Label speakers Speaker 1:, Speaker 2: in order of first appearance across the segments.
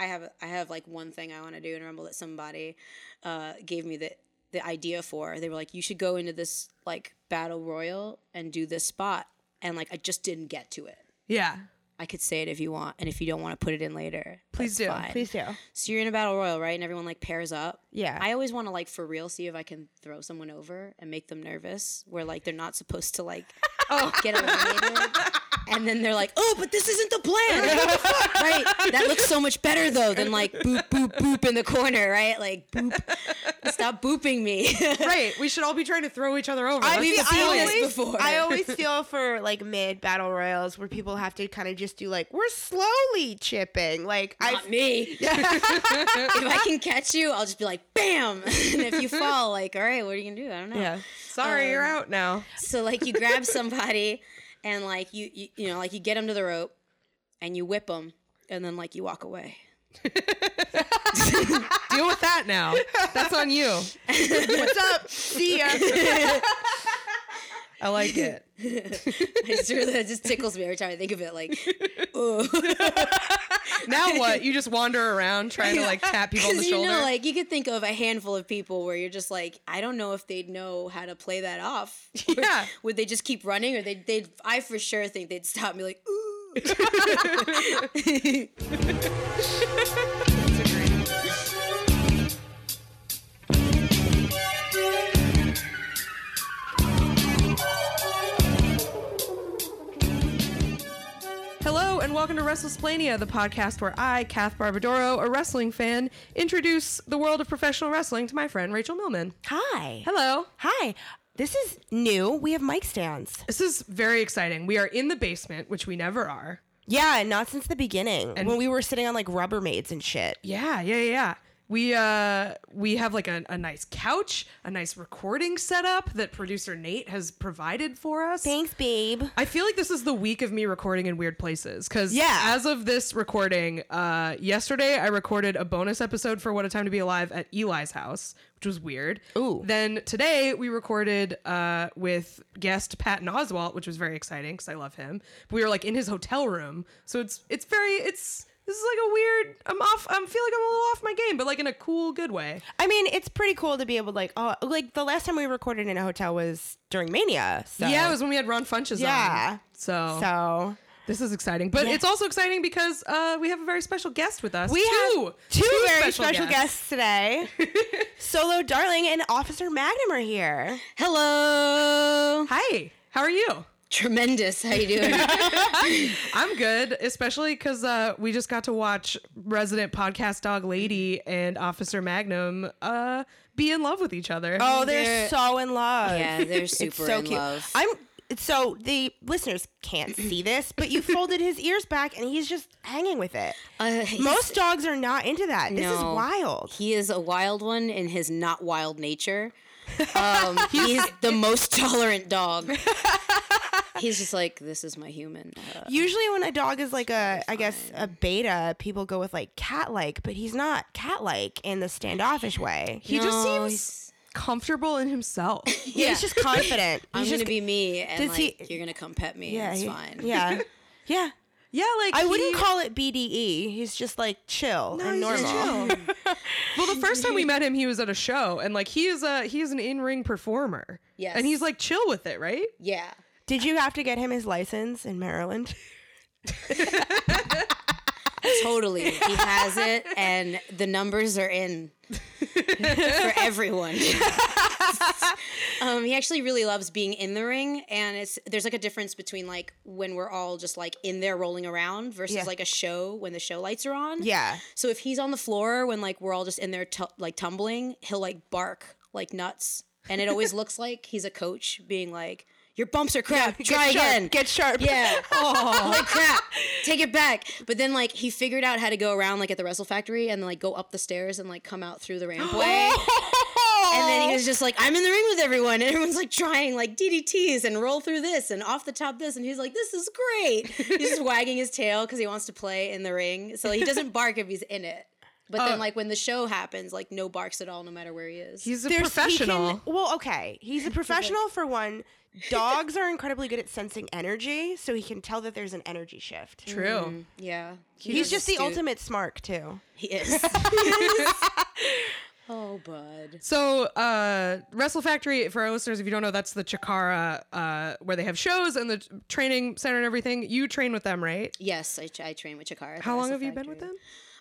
Speaker 1: I have I have like one thing I want to do in Rumble that somebody uh, gave me the the idea for. They were like, you should go into this like battle royal and do this spot, and like I just didn't get to it.
Speaker 2: Yeah.
Speaker 1: I could say it if you want, and if you don't want to put it in later,
Speaker 2: Please do.
Speaker 1: fine.
Speaker 3: Please do.
Speaker 1: So you're in a battle royal, right? And everyone like pairs up.
Speaker 3: Yeah.
Speaker 1: I always want to like for real see if I can throw someone over and make them nervous, where like they're not supposed to like oh get eliminated, and then they're like, oh, but this isn't the plan, right? That looks so much better though than like boop boop boop in the corner, right? Like boop, stop booping me.
Speaker 2: Right. We should all be trying to throw each other over.
Speaker 3: I,
Speaker 2: That's
Speaker 1: We've
Speaker 3: feel,
Speaker 2: the
Speaker 1: seen
Speaker 3: I
Speaker 1: this
Speaker 3: always,
Speaker 1: before.
Speaker 3: I always feel for like mid battle royals where people have to kind of just do like we're slowly chipping. Like I
Speaker 1: Not me. if I can catch you, I'll just be like, bam. and if you fall, like, all right, what are you gonna do? I don't know.
Speaker 3: yeah.
Speaker 2: Sorry, you're um, out now.
Speaker 1: So like you grab somebody and like you, you you know like you get them to the rope and you whip them and then like you walk away.
Speaker 2: Deal with that now. That's on you.
Speaker 3: What's up? See ya.
Speaker 2: I like it.
Speaker 1: Really that just tickles me every time I think of it. Like, oh,
Speaker 2: Now what? You just wander around trying to like tap people on the
Speaker 1: because you
Speaker 2: shoulder.
Speaker 1: know, like you could think of a handful of people where you're just like, I don't know if they'd know how to play that off.
Speaker 2: Yeah.
Speaker 1: Would they just keep running, or they they'd? I for sure think they'd stop me like, ooh.
Speaker 2: And welcome to WrestleSplaining, the podcast where I, Kath Barbadoro, a wrestling fan, introduce the world of professional wrestling to my friend Rachel Millman.
Speaker 3: Hi.
Speaker 2: Hello.
Speaker 3: Hi. This is new. We have mic stands.
Speaker 2: This is very exciting. We are in the basement, which we never are.
Speaker 3: Yeah, not since the beginning when we were sitting on like Rubbermaids and shit.
Speaker 2: Yeah, yeah, yeah. We uh we have like a, a nice couch, a nice recording setup that producer Nate has provided for us.
Speaker 3: Thanks, babe.
Speaker 2: I feel like this is the week of me recording in weird places because
Speaker 3: Yeah.
Speaker 2: as of this recording, uh, yesterday I recorded a bonus episode for What a Time to Be Alive at Eli's house, which was weird.
Speaker 3: Ooh.
Speaker 2: Then today we recorded uh, with guest Patton Oswalt, which was very exciting because I love him. We were like in his hotel room, so it's it's very it's this is like a weird. I'm off. I'm feel like I'm a little off my game, but like in a cool, good way.
Speaker 3: I mean, it's pretty cool to be able to like, oh, like the last time we recorded in a hotel was during Mania. So.
Speaker 2: Yeah, it was when we had Ron Funches
Speaker 3: Yeah.
Speaker 2: on. So,
Speaker 3: So
Speaker 2: This is exciting, but
Speaker 3: Yeah.
Speaker 2: it's also exciting because uh, we have a very special guest with us.
Speaker 3: we
Speaker 2: two,
Speaker 3: have two, very special, guests, today. Solo Darling and Officer Magnum are here.
Speaker 1: Hello.
Speaker 2: Hi, how are you?
Speaker 1: Tremendous. How you doing?
Speaker 2: I'm good, especially because uh, we just got to watch resident podcast dog Lady and Officer Magnum uh, be in love with each other.
Speaker 3: Oh, they're,
Speaker 1: They're-
Speaker 3: so in love.
Speaker 1: yeah, they're super
Speaker 3: so
Speaker 1: in
Speaker 3: cute.
Speaker 1: love.
Speaker 3: I'm so the listeners can't see this, but you folded his ears back and he's just hanging with it.
Speaker 1: Uh,
Speaker 3: Most dogs are not into that. This is wild.
Speaker 1: He is a wild one in his not wild nature. Um, he's the most tolerant dog. He's just like, this is my human. Uh,
Speaker 3: Usually, when a dog is like a, I guess, a beta, people go with like cat like, but he's not cat like in the standoffish way.
Speaker 2: he just seems
Speaker 1: he's-
Speaker 2: comfortable in himself.
Speaker 3: Yeah, he's just confident.
Speaker 1: I'm
Speaker 3: He's
Speaker 1: gonna
Speaker 3: just,
Speaker 1: be me, and
Speaker 3: Does
Speaker 1: like
Speaker 3: he-
Speaker 1: you're gonna come pet me.
Speaker 3: yeah,
Speaker 1: it's
Speaker 3: he-
Speaker 1: fine.
Speaker 3: Yeah, yeah.
Speaker 2: yeah, like
Speaker 3: I
Speaker 2: he-
Speaker 3: wouldn't call it BDE. He's just like chill and normal.
Speaker 2: chill. well, the first time we met him, he was at a show, and like he is a he is an in ring performer.
Speaker 1: Yes.
Speaker 2: and he's like chill with it, right?
Speaker 1: Yeah.
Speaker 3: Did you have to get him his license in Maryland?
Speaker 1: Totally. He has it, and the numbers are in for everyone. um, he actually really loves being in the ring, and it's there's like a difference between like when we're all just like in there rolling around versus
Speaker 3: Yeah.
Speaker 1: like a show when the show lights are on.
Speaker 3: Yeah.
Speaker 1: So if he's on the floor when like we're all just in there tu- like tumbling, he'll like bark like nuts, and it always looks like he's a coach being like, "Your bumps are crap.
Speaker 3: Get
Speaker 1: Try
Speaker 3: sharp,
Speaker 1: again.
Speaker 3: Get sharp.
Speaker 1: Yeah. Oh, like crap. Take it back. But then like he figured out how to go around like at the Wrestle Factory and like go up the stairs and like come out through the rampway. And then he was just like, I'm in the ring with everyone. And everyone's like trying like DDTs and roll through this and off the top this. And he's like, this is great. He's just wagging his tail because he wants to play in the ring. So he doesn't bark if he's in it. But
Speaker 2: Oh.
Speaker 1: then like when the show happens, like no barks at all, no matter where he is.
Speaker 2: He's a
Speaker 3: There's- he
Speaker 2: professional.
Speaker 3: can- well, okay. He's a professional for one. Dogs are incredibly good at sensing energy, so he can tell that there's an energy shift.
Speaker 2: True.
Speaker 1: yeah,
Speaker 3: He's
Speaker 1: He's
Speaker 3: just the
Speaker 1: astute.
Speaker 3: ultimate smark too.
Speaker 1: He is. He is. oh, bud.
Speaker 2: So, uh, Wrestle Factory, for our listeners, if you don't know, that's the Chikara, uh, where they have shows and the training center and everything. You train with them, right?
Speaker 1: Yes, I, I train with Chikara.
Speaker 2: How long
Speaker 1: Wrestle
Speaker 2: have you been with them?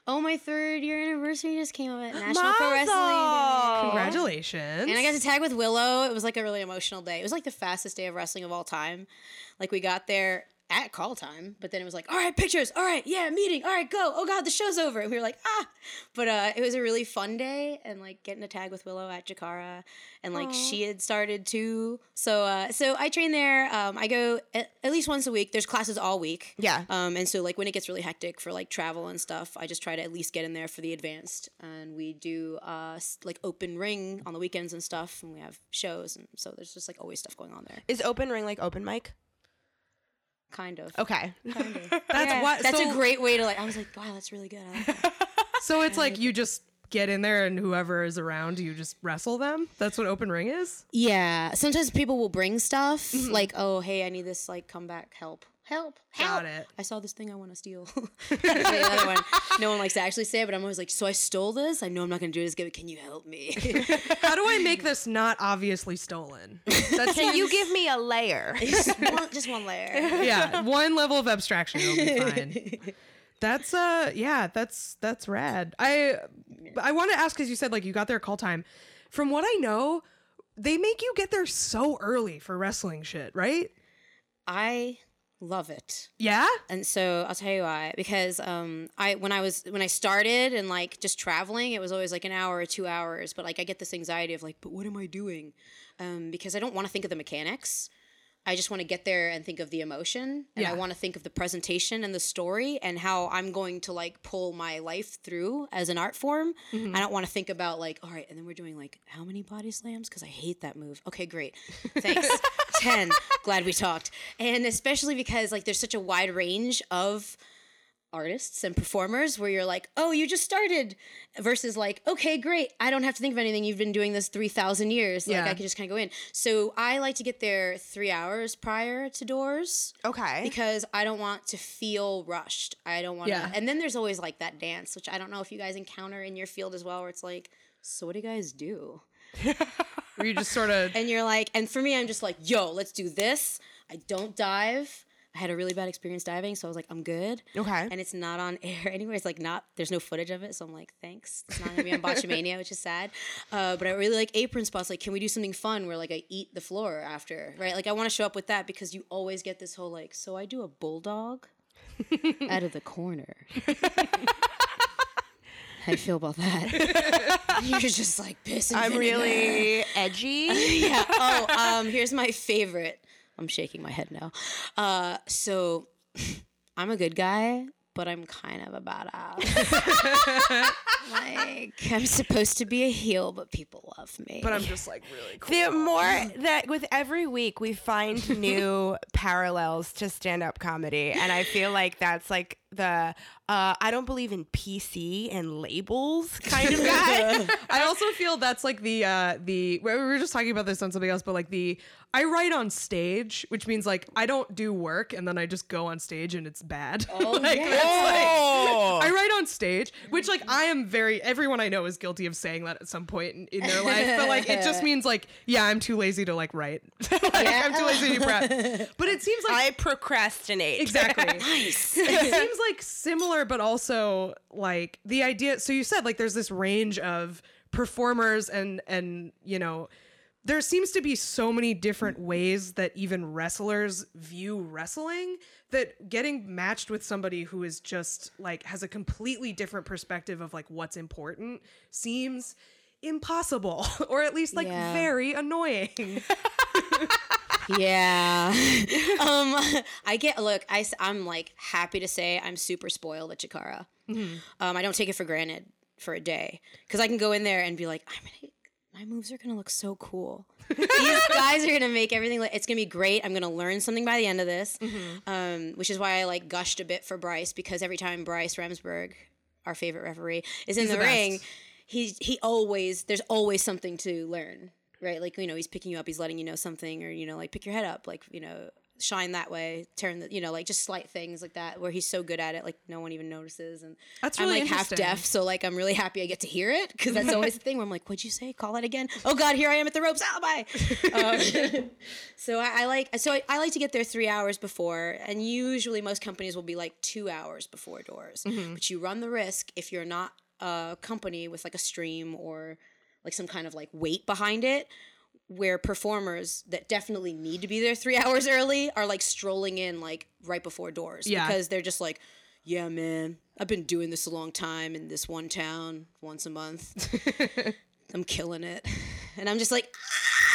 Speaker 1: Oh, my third year anniversary just came up at National Pro Wrestling. Day.
Speaker 2: Congratulations.
Speaker 1: And I got to tag with Willow. It was like a really emotional day. It was like the fastest day of wrestling of all time. Like we got there at call time, but then it was like, all right, pictures. All right, yeah, meeting. All right, go. Oh God, the show's over. And we were like, ah. But uh, it was a really fun day, and like getting a tag with Willow at Chikara, and like she had started too. So uh, so I train there. Um, I go at, at least once a week. There's classes all week.
Speaker 3: Yeah.
Speaker 1: Um, and so like when it gets really hectic for like travel and stuff, I just try to at least get in there for the advanced. And we do uh like open ring on the weekends and stuff, and we have shows, and so there's just like always stuff going on there.
Speaker 3: Is open ring like open mic?
Speaker 1: Kind of.
Speaker 3: Okay.
Speaker 1: Kind of.
Speaker 2: That's
Speaker 1: Yeah,
Speaker 2: what.
Speaker 1: That's
Speaker 2: so,
Speaker 1: a great way to like. I was like, wow, that's really good. I like that.
Speaker 2: So it's like you just get in there and whoever is around, you just wrestle them. That's what open ring is.
Speaker 1: yeah. Sometimes people will bring stuff mm-hmm. like, oh, hey, I need this like comeback help. Help, help.
Speaker 2: Got it.
Speaker 1: I saw this thing I want to steal. That's the one. No one likes to actually say it, but I'm always like, so I stole this? I know I'm not going to do this. Give- Can you help me?
Speaker 2: How do I make this not obviously stolen? That's
Speaker 3: Can you give me a layer?
Speaker 1: just, one, just one layer.
Speaker 2: yeah, one level of abstraction will be fine. That's uh yeah, that's that's rad. I I want to ask cuz you said like you got there call time. From what I know, they make you get there so early for wrestling shit, right?
Speaker 1: I love it.
Speaker 2: Yeah?
Speaker 1: And so I'll tell you why. Because um, I when I was when I started and like just traveling, it was always like an hour or two hours. But like I get this anxiety of like, but what am I doing? Um, because I don't want to think of the mechanics. I just want to get there and think of the emotion, and I want to think of the presentation and the story and how I'm going to like pull my life through as an art form.
Speaker 2: Mm-hmm.
Speaker 1: I don't want to think about like, all right, and then we're doing like how many body slams because I hate that move. Okay, great, thanks. Ten. Glad we talked, and especially because like there's such a wide range of artists and performers where you're like, oh, you just started, versus like, okay, great, I don't have to think of anything. You've been doing this 3,000 years. Like,
Speaker 2: Yeah.
Speaker 1: I can just kind of go in. So I like to get there three hours prior to doors
Speaker 3: Okay.
Speaker 1: because I don't want to feel rushed. I don't want to.
Speaker 2: Yeah.
Speaker 1: And then there's always like that dance, which I don't know if you guys encounter in your field as well, where it's like, so what do you guys do?
Speaker 2: Where you just sort of
Speaker 1: And you're like, and for me, I'm just like, yo, let's do this. I don't dive. I had a really bad experience diving, so I was like, I'm good.
Speaker 3: Okay.
Speaker 1: And it's not on air anywhere. It's like not, there's no footage of it. So I'm like, thanks. It's not gonna be on Botchamania, which is sad. Uh, but I really like apron spots. Like, can we do something fun where like I eat the floor after, right? Like, I wanna show up with that because you always get this whole like, so I do a bulldog out of the corner. How you feel about that? You're just like pissing. Me.
Speaker 3: I'm
Speaker 1: vinegar.
Speaker 3: really edgy.
Speaker 1: yeah. Oh, um, here's my favorite. I'm shaking my head now. Uh, so I'm a good guy, but I'm kind of a badass. like I'm supposed to be a heel, but people love me.
Speaker 2: but I'm just like really cool.
Speaker 3: The more that with every week we find new parallels to stand up comedy, and I feel like that's like the uh, I don't believe in PC and labels kind of guy.
Speaker 2: I also feel that's like the uh the we were just talking about this on something else, but like the I write on stage, which means like I don't do work and then I just go on stage and it's bad.
Speaker 1: Oh,
Speaker 2: like,
Speaker 1: yeah.
Speaker 2: that's like-
Speaker 3: Oh.
Speaker 2: I write on stage, which like I am very everyone I know is guilty of saying that at some point in, in their life, but like it just means like yeah, I'm too lazy to like write. like, I'm too lazy to prep. But it seems like
Speaker 3: I procrastinate.
Speaker 2: exactly.
Speaker 1: nice.
Speaker 2: it seems like similar but also like the idea so you said like there's this range of performers and and you know there seems to be so many different ways that even wrestlers view wrestling that getting matched with somebody who is just like has a completely different perspective of like what's important seems impossible or at least like
Speaker 1: Yeah.
Speaker 2: very annoying
Speaker 1: yeah. um, I get look. I am like happy to say I'm super spoiled at Chikara. Um, I don't take it for granted for a day because I can go in there and be like, I'm gonna. My moves are gonna look so cool. These guys are gonna make everything. Like, it's gonna be great. I'm gonna learn something by the end of this, um, which is why I like gushed a bit for Bryce because every time Bryce Remsburg our favorite referee, is in the,
Speaker 2: the
Speaker 1: ring, he's he always there's always something to learn, right? Like you know, he's picking you up, he's letting you know something, or you know, like pick your head up, like you know, shine that way, turn the, you know, like just slight things like that, where he's so good at it, like no one even notices, and
Speaker 2: That's
Speaker 1: I'm
Speaker 2: really
Speaker 1: like half deaf, so like I'm really happy I get to hear it because that's always the thing where I'm like, what'd you say? Call that again? Oh God, here I am at the ropes. Ah, bye. Um, so I, I like so I, I like to get there three hours before, and usually most companies will be like two hours before doors. But you run the risk if you're not a company with like a stream or like some kind of like weight behind it. Where performers that definitely need to be there three hours early are like strolling in like right before doors
Speaker 2: Yeah.
Speaker 1: because they're just like, yeah, man, I've been doing this a long time in this one town once a month. I'm killing it. And I'm just like,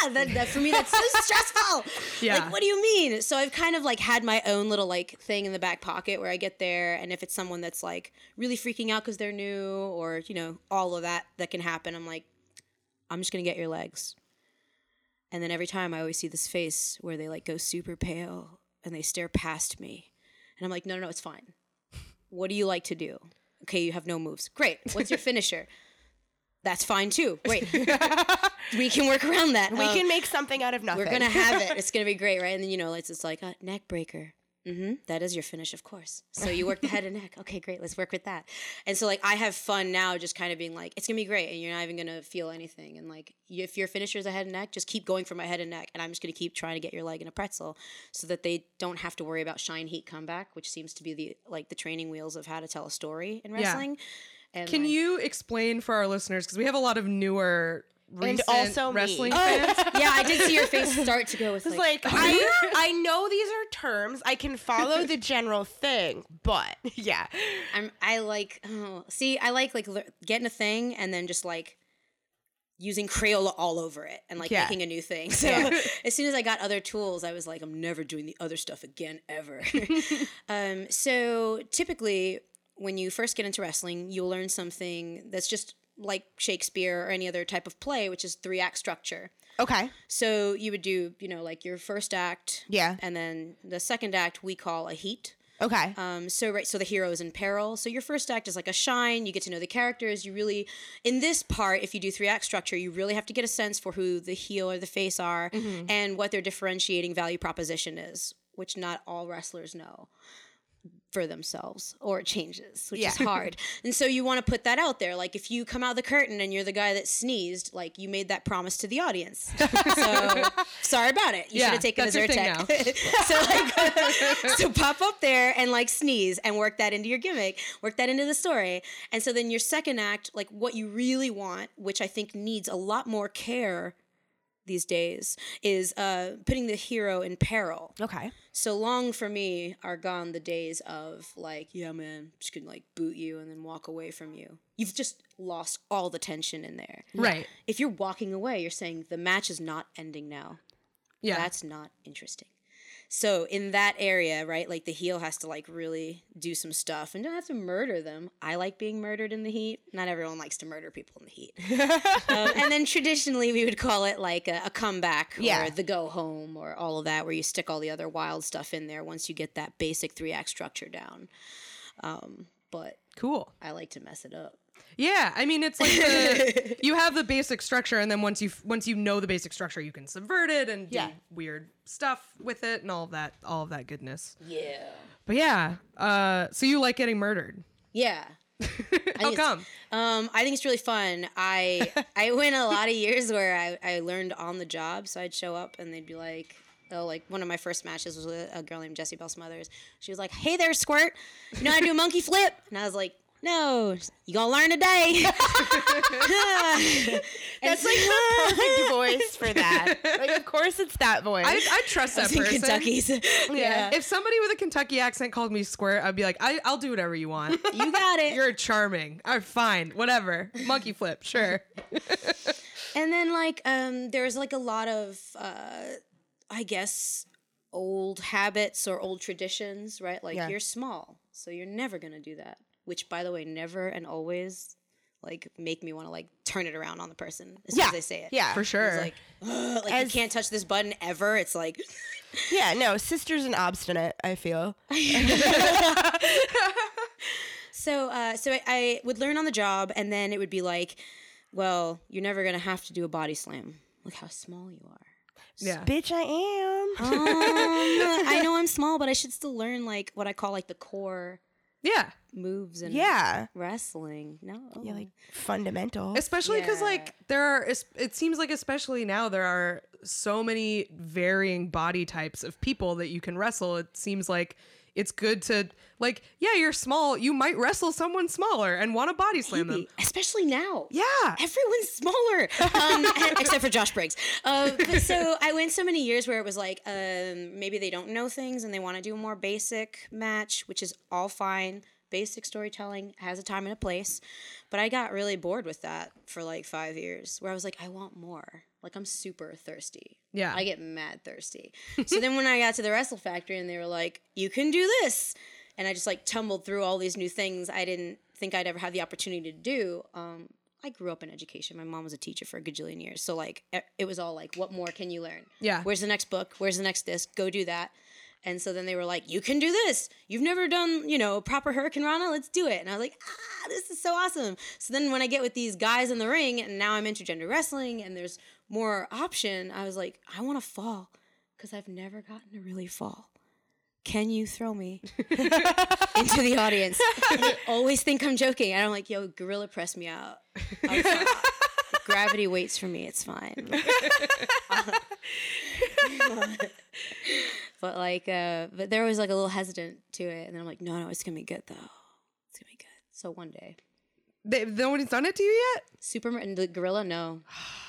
Speaker 1: ah, that, that for me, that's so stressful.
Speaker 2: Yeah.
Speaker 1: Like, what do you mean? So I've kind of like had my own little like thing in the back pocket where I get there. And if it's someone that's like really freaking out because they're new or, you know, all of that that can happen, I'm like, I'm just to get your legs. And then every time I always see this face where they like go super pale and they stare past me. And I'm like, no, no, no, it's fine. What do you like to do? Okay, you have no moves. Great. What's your finisher? That's fine too. Great. we can work around that.
Speaker 3: We
Speaker 1: Um,
Speaker 3: can make something out of nothing.
Speaker 1: we're gonna have it. It's gonna be great, right? And then you know, it's it's like a neck breaker. Mm-hmm. That is your finish, of course. So you work the head and neck. Okay, great. Let's work with that. And so like I have fun now, just kind of being like, it's gonna be great, and you're not even gonna feel anything. And like if your finisher is a head and neck, just keep going for my head and neck, and I'm just gonna keep trying to get your leg in a pretzel, so that they don't have to worry about shine heat comeback, which seems to be the like the training wheels of how to tell a story in wrestling. And
Speaker 2: Can
Speaker 1: like-
Speaker 2: you explain for our listeners because we have a lot of newer, recent
Speaker 3: also me.
Speaker 2: wrestling
Speaker 3: Oh.
Speaker 2: fans.
Speaker 1: yeah, I did see your face start to go with
Speaker 3: It's
Speaker 1: like,
Speaker 3: like I I know these are terms. I can follow the general thing, but yeah.
Speaker 1: I'm I like oh, see I like like lear- getting a thing and then just like using Crayola all over it and like
Speaker 3: Yeah.
Speaker 1: making a new thing. So as soon as I got other tools, I was like, I'm never doing the other stuff again ever. um, so typically, when you first get into wrestling, you'll learn something that's just like Shakespeare or any other type of play, which is three act structure.
Speaker 3: Okay.
Speaker 1: So you would do, you know, like your first act,
Speaker 3: Yeah.
Speaker 1: and then the second act we call a heat.
Speaker 3: Okay.
Speaker 1: Um, so right, so the hero is in peril. So your first act is like a shine. You get to know the characters. You really, in this part, if you do three act structure, you really have to get a sense for who the heel or the face are and what their differentiating value proposition is, which not all wrestlers know for themselves or it changes which is hard. And so you want to put that out there like if you come out of the curtain and you're the guy that sneezed like you made that promise to the audience. So sorry about it. You
Speaker 2: Yeah,
Speaker 1: should have taken a Zyrtec so like so pop up there and like sneeze and work that into your gimmick work that into the story. And so then your second act like what you really want which i think needs a lot more care these days is uh, putting the hero in peril
Speaker 3: okay.
Speaker 1: so long for me are gone the days of like, yeah, man, just gonna like boot you and then walk away from you. You've just lost all the tension in there.
Speaker 2: Right.
Speaker 1: If you're walking away, you're saying the match is not ending now.
Speaker 2: Yeah.
Speaker 1: That's not interesting. So in that area, right, like the heel has to like really do some stuff and don't have to murder them. I like being murdered in the heat. Not everyone likes to murder people in the heat. um, and then traditionally we would call it like a, a comeback
Speaker 3: Yeah.
Speaker 1: or the go home or all of that, where you stick all the other wild stuff in there once you get that basic three act structure down. Um, but
Speaker 2: cool.
Speaker 1: I like to mess it up.
Speaker 2: Yeah, I mean it's like the, you have the basic structure, and then once you once you know the basic structure, you can subvert it and do weird stuff with it and all of that, all of that goodness.
Speaker 1: Yeah.
Speaker 2: But yeah, uh, so you like getting murdered?
Speaker 1: Yeah.
Speaker 2: How come?
Speaker 1: Um, I think it's really fun. I I went a lot of years where I, I learned on the job. So I'd show up and they'd be like, oh, like one of my first matches was with a girl named Jessie Belle Smothers. She was like, "Hey there, squirt, you know how to do a monkey flip?" And I was like, "No, you gonna learn today."
Speaker 3: That's like the perfect voice for that. Like, of course, it's that voice.
Speaker 2: I I trust that
Speaker 1: in
Speaker 2: person.
Speaker 1: Kentucky's. yeah.
Speaker 2: If somebody with a Kentucky accent called me squirt, I'd be like, I, I'll do whatever you want.
Speaker 1: You got it.
Speaker 2: You're charming. All right, fine, whatever. Monkey flip, sure.
Speaker 1: And then like um there's like a lot of uh I guess old habits or old traditions, right? Like
Speaker 3: Yeah.
Speaker 1: you're small, so you're never going to do that. Which by the way, never and always like make me want to like turn it around on the person as soon
Speaker 3: yeah.
Speaker 1: as they say it.
Speaker 3: Yeah.
Speaker 2: For sure.
Speaker 1: It's like, "Ugh," like
Speaker 3: As-
Speaker 1: you can't touch this button ever. It's like
Speaker 3: Yeah. No, sisters and obstinate. I feel.
Speaker 1: So, uh, so I, I would learn on the job, and then it would be like, well, you're never gonna have to do a body slam. Look how small you are.
Speaker 2: Yeah.
Speaker 3: Bitch, I am.
Speaker 1: Um, I know I'm small, but I should still learn like what I call like the core
Speaker 2: Yeah.
Speaker 1: moves and
Speaker 3: yeah.
Speaker 1: wrestling. No,
Speaker 3: Yeah, like fundamental.
Speaker 2: Especially because,
Speaker 1: Yeah.
Speaker 2: like, there are, it seems like, especially now, there are so many varying body types of people that you can wrestle. It seems like it's good to, like, yeah, you're small. You might wrestle someone smaller and want to body slam them.
Speaker 1: Especially now.
Speaker 2: Yeah.
Speaker 1: Everyone's smaller, um, except for Josh Briggs. Uh, but so I went so many years where it was like um, maybe they don't know things and they want to do a more basic match, which is all fine. Basic storytelling has a time and a place, but I got really bored with that for like five years, where I was like, I want more. Like I'm super thirsty.
Speaker 2: Yeah.
Speaker 1: I get mad thirsty. so then when I got to the Wrestle Factory and they were like, you can do this. And I just like tumbled through all these new things I didn't think I'd ever have the opportunity to do. Um, I grew up in education. My mom was a teacher for a gajillion years. So like it was all like, what more can you learn?
Speaker 2: Yeah.
Speaker 1: Where's the next book? Where's the next this? Go do that. And so then they were like, you can do this. You've never done, you know, proper Hurricanrana. Let's do it. And I was like, ah, this is so awesome. So then when I get with these guys in the ring and now I'm intergender wrestling and there's more option, I was like, I want to fall because I've never gotten to really fall. Can you throw me into the audience? And they always think I'm joking. And I'm like, yo, gorilla press me out. Gravity waits for me. It's fine. but like, uh, but they're always like a little hesitant to it, and then I'm like, no, no, it's gonna be good though. It's gonna be good. So one day,
Speaker 2: They, nobody's done it to you yet?
Speaker 1: Superman and the gorilla, no,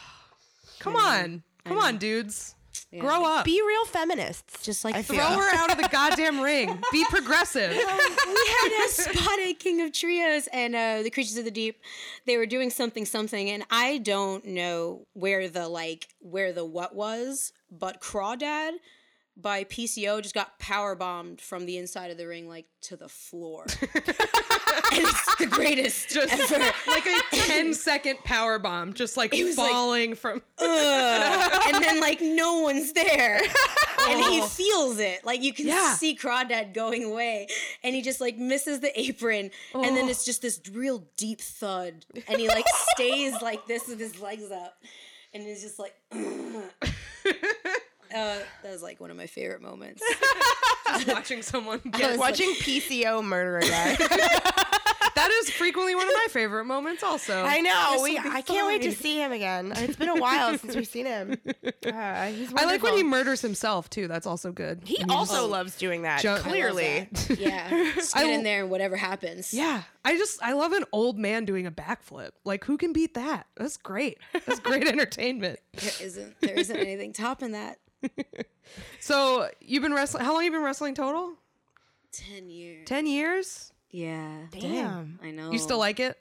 Speaker 2: Come on. Come on, dudes.
Speaker 1: Yeah.
Speaker 2: Grow up.
Speaker 3: Be real feminists.
Speaker 1: just like
Speaker 3: I
Speaker 1: throw
Speaker 3: feel.
Speaker 2: Her out of the goddamn ring. Be progressive.
Speaker 1: we had a spot at King of Trios and uh, the Creatures of the Deep. They were doing something, something, and I don't know where the like where the what was, but Crawdad by PCO just got power bombed from the inside of the ring like to the floor. and it's the greatest
Speaker 2: Just
Speaker 1: ever.
Speaker 2: like a 10 second power bomb, just like
Speaker 1: was like-
Speaker 2: falling from.
Speaker 1: And then like no one's there and he oh. feels it like you can
Speaker 2: Yeah.
Speaker 1: see crawdad going away and he just like misses the apron and then
Speaker 2: Oh.
Speaker 1: it's just this real deep thud and he like stays like this with his legs up and he's just like. uh, that was like one of my favorite moments
Speaker 2: just watching someone get.
Speaker 3: Watching PCO murder a guy.
Speaker 2: that is frequently one of my favorite moments, also.
Speaker 3: I know. We, I can't wait to see him again. It's been a while since we've seen him. Uh, he's
Speaker 2: I like when he murders himself, too. That's also good.
Speaker 3: He also loves doing that.
Speaker 2: Love
Speaker 3: clearly.
Speaker 1: yeah just
Speaker 2: I
Speaker 1: get in there and whatever happens
Speaker 2: Yeah. I just, I love an old man doing a backflip. Like, who can beat that? That's great. That's great entertainment.
Speaker 1: there isn't there isn't anything topping that
Speaker 2: So, you've been wrestling, how long you been wrestling total?
Speaker 1: 10 years
Speaker 2: 10 years?
Speaker 1: yeah
Speaker 3: Damn.
Speaker 1: i know
Speaker 2: You still like it?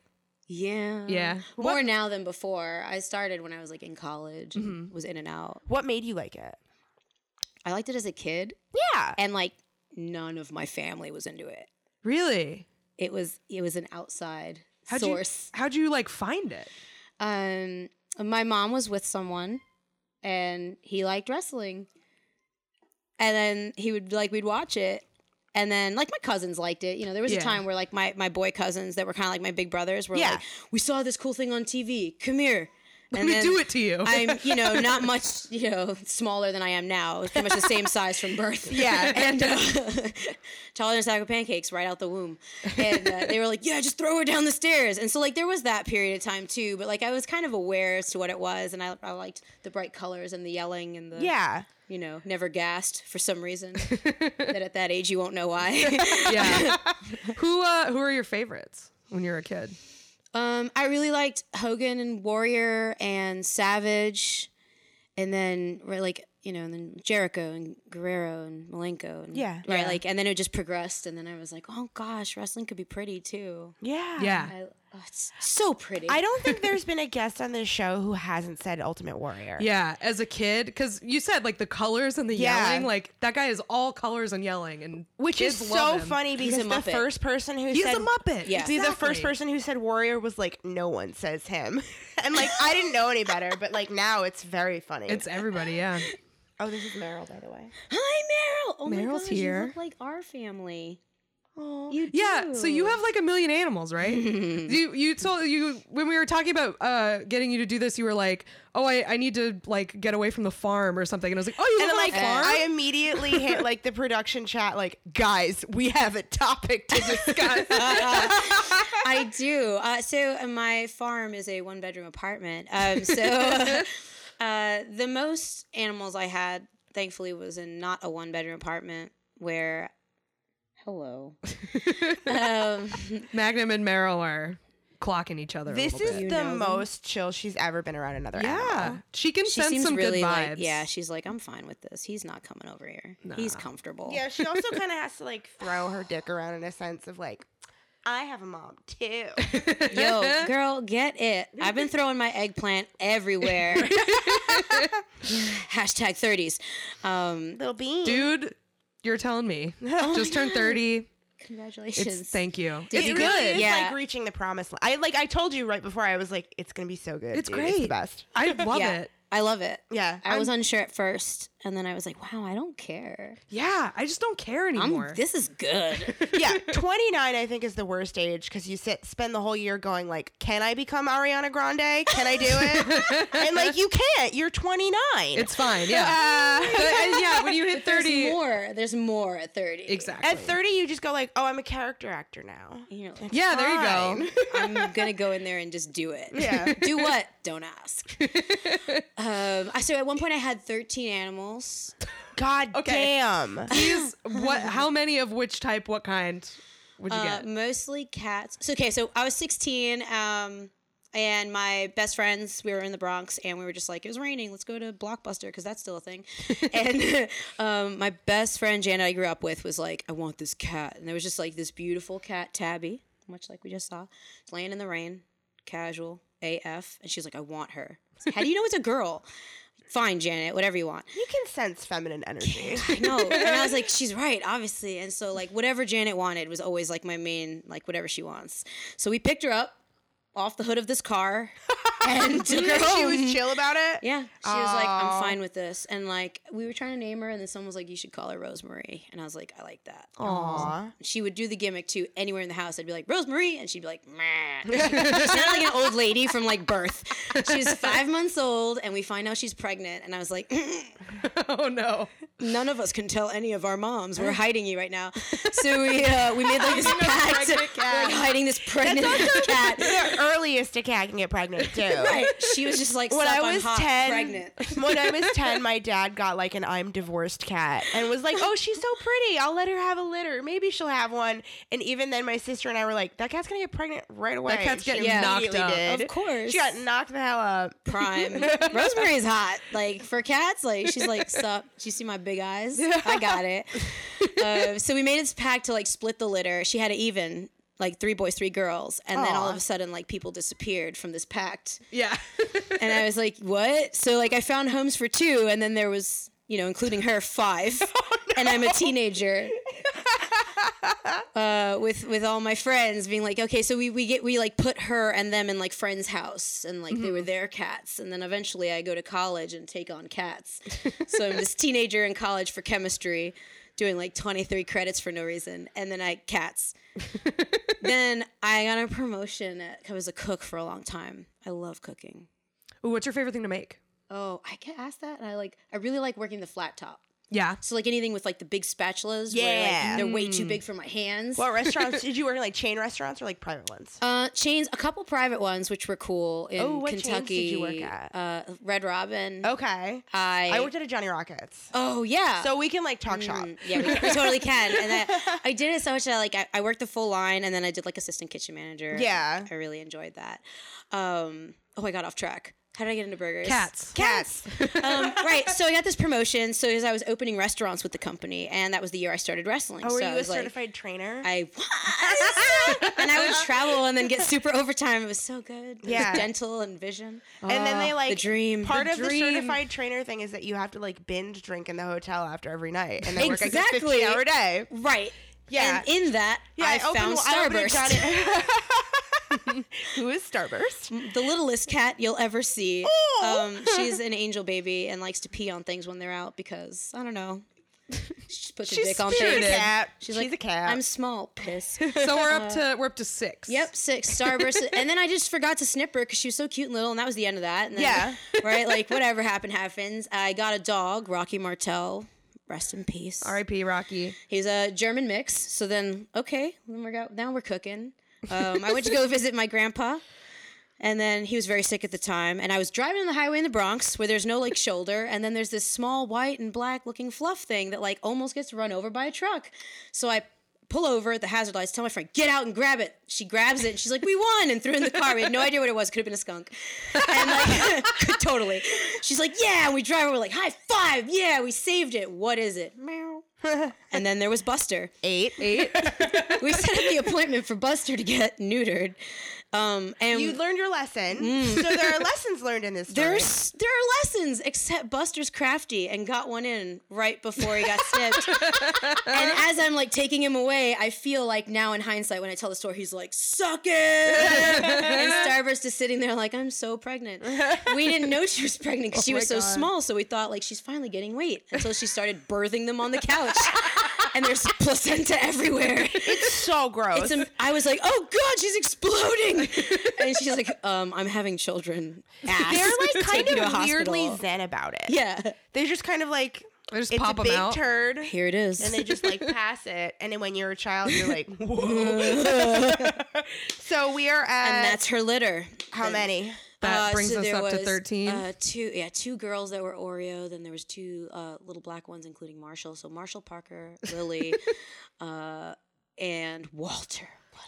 Speaker 1: Yeah.
Speaker 2: Yeah.
Speaker 1: More
Speaker 2: What-
Speaker 1: now than before. I started when I was like in college and was in and out.
Speaker 3: What made you like it?
Speaker 1: I liked it as a kid
Speaker 3: Yeah.
Speaker 1: and like none of my family was into it.
Speaker 2: Really?
Speaker 1: It was it was an outside
Speaker 2: How'd
Speaker 1: source.
Speaker 2: you, how'd you like find it?
Speaker 1: Um my mom was with someone and he liked wrestling. And then he would like we'd watch it. And then like my cousins liked it. You know, there was
Speaker 2: Yeah.
Speaker 1: a time where like my, my boy cousins that were kind of like my big brothers were
Speaker 3: Yeah.
Speaker 1: like, we saw this cool thing on TV. Come here.
Speaker 2: Let
Speaker 1: And
Speaker 2: me do it to you.
Speaker 1: I'm, you know, not much, you know, smaller than I am now. Pretty much the same size from birth.
Speaker 3: Yeah.
Speaker 1: and uh, taller than a sack of pancakes right out the womb. And uh, they were like, "Yeah, just throw her down the stairs." And so, like, there was that period of time too. But like, I was kind of aware as to what it was, and I, I liked the bright colors and the yelling and the,
Speaker 3: yeah.
Speaker 1: you know, never gassed for some reason. that at that age you won't know why.
Speaker 2: yeah. who uh who are your favorites when you're a kid?
Speaker 1: Um, I really liked Hogan and Warrior and Savage, and then right, like you know, and then Jericho and Guerrero and Malenko and
Speaker 3: Yeah.
Speaker 1: right,
Speaker 2: Yeah.
Speaker 1: like, and then it just progressed, and then I was like, oh gosh, wrestling could be pretty too.
Speaker 3: Yeah.
Speaker 2: Yeah.
Speaker 1: I, oh, it's so pretty.
Speaker 3: I don't think there's been a guest on this show who hasn't said Ultimate Warrior.
Speaker 2: Yeah, as a kid, because you said like the colors and the
Speaker 3: Yeah.
Speaker 2: yelling, like that guy is all colors and yelling, and
Speaker 3: Which is so
Speaker 2: love him.
Speaker 3: funny
Speaker 1: He's a
Speaker 3: because the
Speaker 1: Muppet.
Speaker 3: first person who
Speaker 2: He's
Speaker 3: said
Speaker 2: a Muppet.
Speaker 1: Yeah.
Speaker 3: See, the first person who said warrior was like, no one says him. and like, I didn't know any better, but like now it's very funny.
Speaker 2: It's everybody, yeah.
Speaker 3: oh, this is Meryl, by the way.
Speaker 1: Hi, Meryl. Oh my
Speaker 2: Meryl's
Speaker 1: gosh,
Speaker 2: here.
Speaker 1: You look like our family. You
Speaker 2: Yeah, so you have like a million animals, right? you you told you when we were talking about uh getting you to do this, you were like, "Oh, I, I need to like get away from the farm or something." And I was like, "Oh, you
Speaker 3: And
Speaker 2: live
Speaker 3: then, like,
Speaker 2: on a farm?"
Speaker 3: I immediately hit like the production chat, like, guys, we have a topic to discuss.
Speaker 1: I do. Uh, so uh, my farm is a one bedroom apartment. Um, so uh, the most animals I had, thankfully, was in not a one bedroom apartment where. Hello. um,
Speaker 2: Magnum and Meryl are clocking each other.
Speaker 3: this
Speaker 2: little
Speaker 3: is
Speaker 2: bit.
Speaker 1: You
Speaker 3: the
Speaker 1: know them?
Speaker 3: most chill she's ever been around another
Speaker 2: yeah.
Speaker 3: animal.
Speaker 2: She can
Speaker 1: she
Speaker 2: sense
Speaker 1: seems
Speaker 2: some
Speaker 1: really
Speaker 2: good
Speaker 1: like, yeah, she's like, I'm fine with this. He's not coming over here. He's comfortable.
Speaker 3: Yeah, she also kind of has to like throw her dick around in a sense of like, I have a mom too.
Speaker 1: Yo, girl, get it. I've been throwing my eggplant everywhere. Hashtag 30s. Um,
Speaker 3: Little bean.
Speaker 2: dude, you're telling me. Oh Just turned thirty.
Speaker 1: congratulations.
Speaker 2: It's thank you.
Speaker 1: Did
Speaker 2: it's
Speaker 3: it
Speaker 1: you-
Speaker 2: good.
Speaker 3: really is
Speaker 1: Yeah.
Speaker 3: like reaching the promise. land. I like I told you right before I was like, it's gonna be so good.
Speaker 2: It's
Speaker 3: dude. It's the
Speaker 2: great.
Speaker 3: best.
Speaker 2: I love
Speaker 1: yeah,
Speaker 2: it.
Speaker 1: I love it.
Speaker 3: Yeah.
Speaker 1: I was
Speaker 3: I'm-
Speaker 1: unsure at first, and then I was like, "Wow, I don't care.
Speaker 2: Yeah, I just don't care
Speaker 1: I'm,
Speaker 2: anymore.
Speaker 1: this is good."
Speaker 3: yeah, 29 I think is the worst age because you sit spend the whole year going like, can I become Ariana Grande? Can I do it? and like you can't. You're 29.
Speaker 2: it's fine. Yeah. But, and yeah, when you hit
Speaker 1: There's
Speaker 2: thirty,
Speaker 1: more. There's more at 30.
Speaker 2: exactly.
Speaker 3: At 30 you just go like, oh, I'm a character actor now.
Speaker 1: Like,
Speaker 2: yeah, there you go.
Speaker 1: I'm gonna go in there and just do it.
Speaker 3: Yeah.
Speaker 1: do what? Don't ask. um, so at one point I had 13 animals.
Speaker 3: God
Speaker 2: Okay.
Speaker 3: damn.
Speaker 2: These what? How many of which type? What kind would you
Speaker 1: Uh,
Speaker 2: get?
Speaker 1: mostly cats. So okay, so I was 16, um, and my best friends, we were in the Bronx, and we were just like, it was raining. Let's go to Blockbuster because that's still a thing. and um, my best friend Janet, I grew up with, was like, I want this cat, and there was just like this beautiful cat, Tabby, much like we just saw, laying in the rain, casual AF, and she's like, I want her. I was like, How do you know it's a girl? Fine, Janet, whatever you want.
Speaker 3: You can sense feminine energy.
Speaker 1: I know. And I was like, she's right, obviously. And so like whatever Janet wanted was always like my main, like whatever she wants. So we picked her up off the hood of this car and took her
Speaker 3: she was chill about it.
Speaker 1: yeah, she was like, I'm fine with this. And like we were trying to name her, and then someone was like, you should call her Rosemary. And I was like, I like that.
Speaker 3: Aw.
Speaker 1: She would do the gimmick too anywhere in the house. I'd be like, Rosemary. And she'd be like, Meh. She sounded like an old lady from like birth. She's five months old, and we find out she's pregnant. And I was like,
Speaker 2: oh no.
Speaker 1: none of us can tell any of our moms. We're hiding you right now. So we uh, we made like this pact.
Speaker 3: cat.
Speaker 1: We're like hiding this pregnant cat.
Speaker 3: The earliest a cat can get pregnant too.
Speaker 1: Right. She was just like,
Speaker 3: when I
Speaker 1: I'm
Speaker 3: was
Speaker 1: hot,
Speaker 3: 10,
Speaker 1: pregnant.
Speaker 3: when I was 10, my dad got like an I'm divorced cat and was like, oh, she's so pretty. I'll let her have a litter. Maybe she'll have one. And even then, my sister and I were like, that cat's going to get pregnant right away.
Speaker 2: That cat's
Speaker 3: She
Speaker 2: getting knocked up.
Speaker 3: Did.
Speaker 1: Of course.
Speaker 3: She got knocked the hell up.
Speaker 1: Prime. Rosemary's hot. Like for cats, like she's like, "Sup? Do you see my big eyes? I got it." Uh, so we made this pact to like split the litter. She had it even. Like three boys, three girls, and then all of a sudden, like people disappeared from this pact,
Speaker 2: Yeah.
Speaker 1: and I was like, "What?" So like I found homes for two, and then there was, you know, including her, five, and I'm a teenager. uh, with with all my friends being like, okay, so we we get we like put her and them in like friends' house, and like they were their cats, and then eventually I go to college and take on cats. so I'm this teenager in college for chemistry, doing like 23 credits for no reason, and then I cats. then I got a promotion. At, I was a cook for a long time. I love cooking.
Speaker 2: Ooh, what's your favorite thing to make?
Speaker 1: Oh, I get asked that, and I like. I really like working the flat top.
Speaker 2: Yeah.
Speaker 1: So like anything with like the big spatulas, where
Speaker 3: Yeah.
Speaker 1: like, they're way too big for my hands.
Speaker 3: What restaurants did you work in? Like chain restaurants or like private ones?
Speaker 1: Uh, chains, a couple private ones which were cool in
Speaker 3: Oh, what chains did
Speaker 1: Kentucky.
Speaker 3: you work at?
Speaker 1: Uh, Red Robin.
Speaker 3: Okay.
Speaker 1: I,
Speaker 3: I worked at a Johnny Rockets.
Speaker 1: Oh yeah.
Speaker 3: So we can like talk shop.
Speaker 1: Mm, yeah, we, we totally can. And I, I did it so much that like I, I worked the full line, and then I did like assistant kitchen manager.
Speaker 3: Yeah.
Speaker 1: I really enjoyed that. Um, oh, I got off track. How did I get into burgers?
Speaker 2: Cats.
Speaker 3: Cats.
Speaker 1: um, right. So I got this promotion. So as I was opening restaurants with the company, and that was the year I started wrestling.
Speaker 3: Oh, were
Speaker 1: so
Speaker 3: you
Speaker 1: I
Speaker 3: a
Speaker 1: was like,
Speaker 3: certified trainer?
Speaker 1: I was, and I would travel and then get super overtime. It was so good. It was
Speaker 3: Yeah.
Speaker 1: dental and vision.
Speaker 3: and then they like
Speaker 1: the dream.
Speaker 3: Part
Speaker 1: The
Speaker 3: of the certified trainer thing is that you have to like binge drink in the hotel after every night, and then work like a
Speaker 1: Exactly.
Speaker 3: fifteen hour day.
Speaker 1: Right.
Speaker 3: Yeah.
Speaker 1: And in that, yeah, I, found
Speaker 3: I opened a
Speaker 1: Starburst.
Speaker 3: Johnny- Who is Starburst?
Speaker 1: the littlest cat you'll ever see.
Speaker 3: Aw.
Speaker 1: Um, she's an angel baby and likes to pee on things when they're out because I don't know. She puts her
Speaker 2: She's
Speaker 1: dick on
Speaker 2: spirited.
Speaker 1: things.
Speaker 3: cat.
Speaker 1: She's,
Speaker 3: She's
Speaker 1: like,
Speaker 3: a cat.
Speaker 1: I'm small, piss.
Speaker 2: So we're up to we're up to six.
Speaker 1: Yep, six starburst, and then I just forgot to snip her because she was so cute and little, and that was the end of that. And then,
Speaker 3: Yeah.
Speaker 1: right, like whatever happened happens. I got a dog, Rocky Martel. Rest in peace.
Speaker 2: R.I.P. Rocky.
Speaker 1: He's a German mix. So then, okay, then we're go- now we're cooking. Um, I went to go visit my grandpa, and then he was very sick at the time. And I was driving on the highway in the Bronx where there's no like shoulder, and then there's this small white and black looking fluff thing that like almost gets run over by a truck. So I pull over at the hazard lights, tell my friend, get out and grab it. She grabs it and she's like, we won, and threw it in the car. We had no idea what it was. Could have been a skunk. And like, totally. She's like, yeah. And we drive. We're like, high five. Yeah, we saved it. What is it? Meow. And then there was Buster.
Speaker 3: Eight.
Speaker 2: Eight.
Speaker 1: We set up the appointment for Buster to get neutered. Um, and
Speaker 3: You learned your lesson. So there are lessons learned in this story.
Speaker 1: there's there are lessons, except Buster's crafty and got one in right before he got snipped. and as I'm like taking him away, I feel like now in hindsight, when I tell the story, he's like, "Suck it!" and Starburst is sitting there like, "I'm so pregnant." We didn't know she was pregnant because she
Speaker 2: Oh my
Speaker 1: was so
Speaker 2: God.
Speaker 1: small, so we thought like she's finally getting weight until she started birthing them on the couch. And there's placenta everywhere.
Speaker 3: It's so gross.
Speaker 1: It's a, I was like, oh god, she's exploding, and she's like, um, I'm having children. Ass.
Speaker 3: They're like kind
Speaker 1: you to a
Speaker 3: of weirdly zen about it.
Speaker 1: Yeah,
Speaker 3: They're just kind of like
Speaker 2: They just
Speaker 3: it's
Speaker 2: pop
Speaker 3: a
Speaker 2: 'em
Speaker 3: big
Speaker 2: out.
Speaker 3: turd.
Speaker 1: here it is.
Speaker 3: and they just like pass it. And then when you're a child, you're like, whoa. so we are at
Speaker 1: and that's her litter.
Speaker 3: how many?
Speaker 2: That
Speaker 1: Uh,
Speaker 2: brings
Speaker 1: so
Speaker 2: us
Speaker 1: there
Speaker 2: up to
Speaker 1: was,
Speaker 2: 13.
Speaker 1: Uh, two, yeah, two girls that were Oreo. Then there was two uh, little black ones, including Marshall. So Marshall Parker, Lily, uh, and Walter. What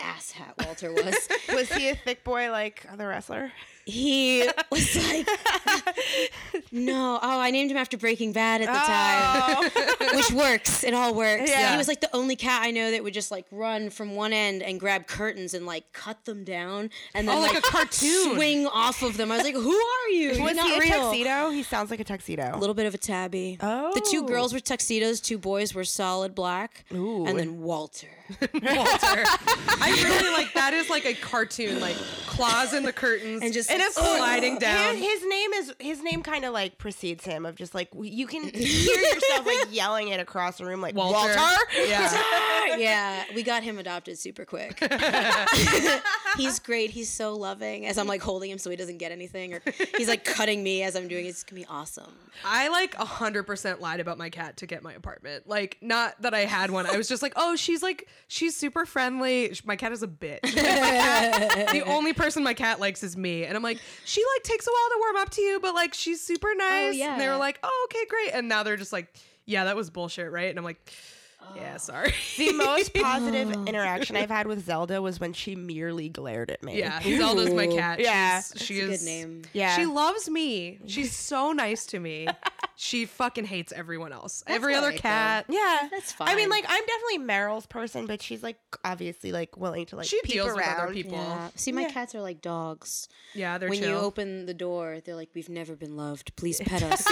Speaker 1: a asshat Walter was.
Speaker 3: Was he a thick boy like the wrestler?
Speaker 1: He was like, no. Oh, I named him after Breaking Bad at the time.
Speaker 3: Oh.
Speaker 1: which works. It all works.
Speaker 3: Yeah.
Speaker 1: He was like the only cat I know that would just like run from one end and grab curtains and like cut them down and then
Speaker 2: Oh, like a cartoon.
Speaker 1: swing off of them. I was like, "Who are you? You're
Speaker 3: Was
Speaker 1: not
Speaker 3: he a
Speaker 1: real."
Speaker 3: tuxedo? He sounds like a tuxedo.
Speaker 1: A little bit of a tabby. Oh, the two
Speaker 3: oh.
Speaker 1: girls were tuxedos. Two boys were solid black.
Speaker 3: Ooh.
Speaker 1: And then Walter.
Speaker 2: Walter. I really like that is like a cartoon, like claws in the curtains
Speaker 1: And just-
Speaker 3: and of
Speaker 1: Oh,
Speaker 2: sliding down.
Speaker 3: His, his name is his name kind of like precedes him of just like you can hear yourself like yelling it across the room like
Speaker 2: Walter.
Speaker 3: Walter.
Speaker 2: Yeah.
Speaker 1: yeah, we got him adopted super quick. he's great. He's so loving. As I'm like holding him so he doesn't get anything, or he's like cutting me as I'm doing it. It's gonna be awesome.
Speaker 2: I like 100% lied about my cat to get my apartment. Like, not that I had one. I was just like, oh, she's like, she's super friendly. My cat is a bitch. the only person my cat likes is me. And I'm like, she like takes a while to warm up to you, but like, she's super oh, nice. Yeah, And they were like, oh, okay, great. And now they're just like, yeah, that was bullshit, right? And I'm like, yeah, sorry.
Speaker 3: The most positive oh. interaction I've had with Zelda was when she merely glared at me.
Speaker 2: yeah, Zelda's my cat.
Speaker 3: Yeah.
Speaker 2: She's- she
Speaker 1: a
Speaker 2: is
Speaker 1: good name.
Speaker 3: Yeah.
Speaker 2: She loves me. She's so nice to me. She fucking hates everyone else. Every other
Speaker 1: alright, though.
Speaker 2: cat.
Speaker 3: Yeah,
Speaker 1: That's fine.
Speaker 3: I mean, like, I'm definitely Meryl's person, but she's like obviously like willing to like
Speaker 2: She
Speaker 3: peep
Speaker 2: deals with
Speaker 3: around.
Speaker 2: other people.
Speaker 1: Yeah. See, my
Speaker 3: Yeah.
Speaker 1: cats are like dogs.
Speaker 2: Yeah, they're
Speaker 1: when
Speaker 2: chill.
Speaker 1: you open the door, they're like, "We've never been loved. Please pet us.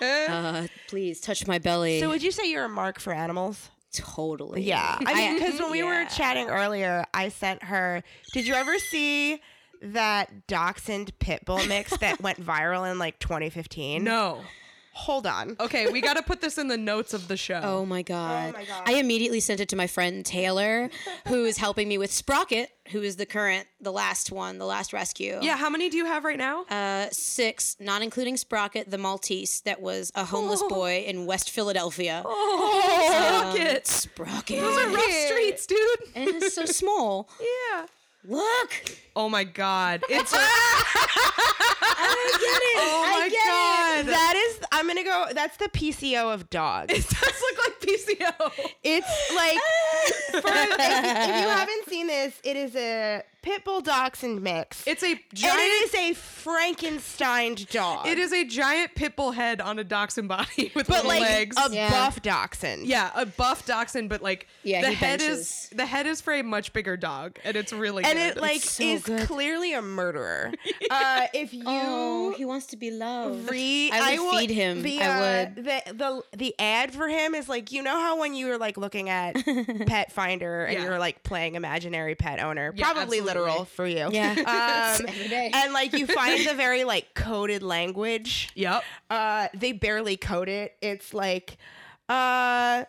Speaker 1: uh, please touch my belly."
Speaker 3: So would you say you're a mark for animals?
Speaker 1: totally.
Speaker 3: Yeah, I mean, because when we were chatting earlier, I sent her. Did you ever see that dachshund pit bull mix that went viral in like 2015?
Speaker 2: no.
Speaker 3: Hold on.
Speaker 2: Okay, we got to put this in the notes of the show.
Speaker 1: Oh my god.
Speaker 3: Oh my God.
Speaker 1: I immediately sent it to my friend Taylor, who is helping me with Sprocket, who is the current, the last one, the last rescue.
Speaker 2: Yeah, how many do you have right now?
Speaker 1: Uh, six, not including Sprocket, the Maltese that was a homeless
Speaker 2: Oh.
Speaker 1: boy in West Philadelphia.
Speaker 2: oh,
Speaker 1: Um,
Speaker 2: Rocket.
Speaker 1: Sprocket.
Speaker 2: Those are rough streets, dude.
Speaker 1: and it's so small.
Speaker 2: Yeah.
Speaker 1: Look.
Speaker 2: Oh my god. It's
Speaker 1: I get it.
Speaker 2: Oh
Speaker 1: I
Speaker 2: my
Speaker 1: get
Speaker 2: God.
Speaker 1: It.
Speaker 3: That is, I'm gonna go. That's the PCO of dogs.
Speaker 2: it does look like PCO.
Speaker 3: It's like, for, if, if you haven't seen this, it is a pit bull dachshund mix.
Speaker 2: It's a
Speaker 3: and
Speaker 2: giant
Speaker 3: it is a Frankenstein dog.
Speaker 2: It is a giant pit bull head on a dachshund body with
Speaker 3: but
Speaker 2: little
Speaker 3: like
Speaker 2: legs.
Speaker 3: a
Speaker 1: Yeah.
Speaker 3: buff dachshund.
Speaker 2: yeah, a buff dachshund, but like
Speaker 1: Yeah,
Speaker 2: the
Speaker 1: he
Speaker 2: head
Speaker 1: benches.
Speaker 2: is the head is for a much bigger dog, and it's really
Speaker 3: and
Speaker 2: good.
Speaker 3: it like
Speaker 1: so
Speaker 3: is
Speaker 1: good.
Speaker 3: clearly a murderer. uh, if you
Speaker 1: Oh, he wants to be loved.
Speaker 3: read,
Speaker 1: I would feed him.
Speaker 3: The,
Speaker 1: I
Speaker 3: uh,
Speaker 1: would.
Speaker 3: The, the the ad for him is like you know how when you were like looking at Pet Finder and
Speaker 2: Yeah.
Speaker 3: you were like playing imaginary pet owner,
Speaker 2: Yeah,
Speaker 3: probably
Speaker 2: absolutely.
Speaker 3: literal for you.
Speaker 1: Yeah.
Speaker 3: Um,
Speaker 1: Every day.
Speaker 3: and like you find the very like coded language.
Speaker 2: Yep.
Speaker 3: Uh, they barely code it. It's like Uh,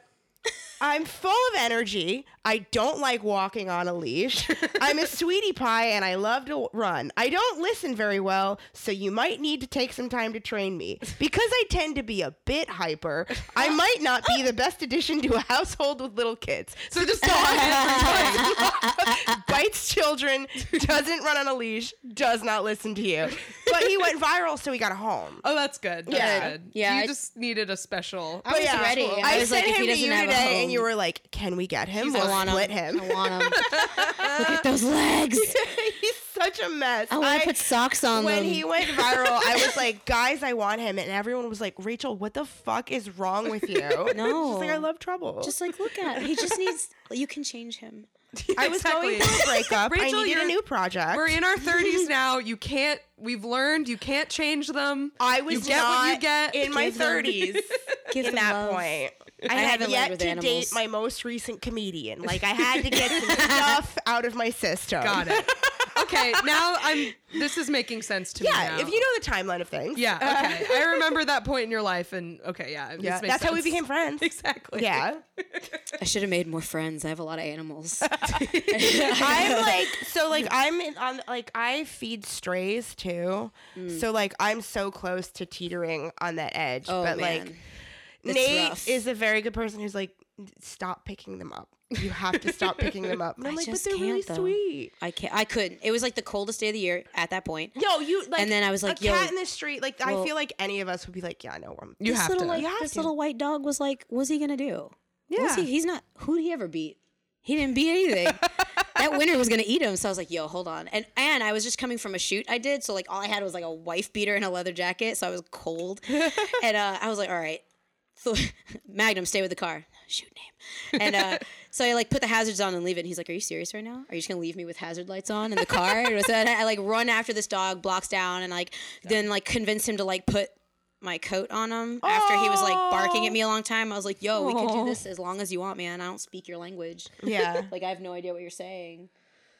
Speaker 3: I'm full of energy. I don't like walking on a leash. I'm a sweetie pie and I love to run. I don't listen very well, so you might need to take some time to train me. Because I tend to be a bit hyper, I might not be the best addition to a household with little kids. So just so I bites children, doesn't run on a leash, does not listen to you. But he went viral, so he got a home.
Speaker 2: Oh, that's good. That's
Speaker 3: Yeah.
Speaker 2: good.
Speaker 1: Yeah,
Speaker 2: You
Speaker 1: I-
Speaker 2: just needed a special.
Speaker 1: I was
Speaker 3: yeah.
Speaker 1: ready.
Speaker 3: I,
Speaker 1: I was
Speaker 3: sent
Speaker 1: like, if
Speaker 3: him
Speaker 1: he
Speaker 3: to
Speaker 1: doesn't
Speaker 3: you
Speaker 1: have a
Speaker 3: today,
Speaker 1: home-
Speaker 3: and you were like, "Can we get him?
Speaker 1: I
Speaker 3: We'll
Speaker 1: want
Speaker 3: split
Speaker 1: him.
Speaker 3: him."
Speaker 1: I want him. Look at those legs.
Speaker 3: He's such a mess.
Speaker 1: I want to put socks on
Speaker 3: when
Speaker 1: them.
Speaker 3: he went viral, I was like, "Guys, I want him," and everyone was like, "Rachel, what the fuck is wrong with you?"
Speaker 1: No.
Speaker 3: She's like, "I love trouble."
Speaker 1: Just like look at. He just needs. You can change him.
Speaker 3: I was
Speaker 2: Exactly.
Speaker 3: going through a breakup.
Speaker 2: Rachel,
Speaker 3: I needed a new project.
Speaker 2: We're in our 30s now. You can't. We've learned you can't change them.
Speaker 3: I was
Speaker 2: you get
Speaker 3: not
Speaker 2: what you get.
Speaker 3: in my thirties.
Speaker 1: Give
Speaker 3: in that
Speaker 1: love.
Speaker 3: point. I,
Speaker 1: I
Speaker 3: had
Speaker 1: haven't
Speaker 3: yet to
Speaker 1: animals.
Speaker 3: date my most recent comedian. Like I had to get some stuff out of my system.
Speaker 2: Got it. Okay, now I'm. This is making sense to me.
Speaker 3: Yeah, if you know the timeline of things.
Speaker 2: Yeah. Okay. I remember that point in your life, and okay, yeah.
Speaker 3: Yeah,
Speaker 2: makes
Speaker 3: that's how we became friends.
Speaker 2: Exactly.
Speaker 3: Yeah.
Speaker 1: I should have made more friends. I have a lot of animals.
Speaker 3: I'm like so like I'm in, on like I feed strays too.
Speaker 1: Mm.
Speaker 3: So like I'm so close to teetering on that edge.
Speaker 1: Oh
Speaker 3: but
Speaker 1: man.
Speaker 3: like
Speaker 1: It's
Speaker 3: Nate
Speaker 1: rough.
Speaker 3: is a very good person who's like stop picking them up. You have to stop picking them up. And I'm
Speaker 1: I
Speaker 3: like, but
Speaker 1: just
Speaker 3: they're really
Speaker 1: can't, though.
Speaker 3: sweet.
Speaker 1: I can't. I couldn't. It was like the coldest day of the year at that point.
Speaker 3: Yo, you like
Speaker 1: And then I was like,
Speaker 3: a
Speaker 1: yo,
Speaker 3: cat in the street. Like I feel like any of us would be like, yeah, no, I'm
Speaker 2: You
Speaker 1: this
Speaker 2: have
Speaker 1: little,
Speaker 2: to.
Speaker 1: Like,
Speaker 3: You have
Speaker 1: this
Speaker 3: to.
Speaker 1: little white dog was like, what's he gonna do? What's
Speaker 2: Yeah.
Speaker 1: he? He's not. Who did he ever beat? He didn't beat anything. that winter was gonna eat him. So I was like, yo, hold on. And and I was just coming from a shoot I did, so like all I had was like a wife beater and a leather jacket, so I was cold. and uh, I was like, all right, so, Magnum, stay with the car. Shoot name. And uh, so I like put the hazards on and leave it. And he's like, "Are you serious right now? Are you just gonna leave me with hazard lights on in the car?" And so I, I like run after this dog, blocks down, and like then like convince him to like put my coat on him after he was like barking at me a long time. I was like, "Yo, we can do this as long as you want, man. I don't speak your language.
Speaker 3: Yeah.
Speaker 1: like I have no idea what you're saying."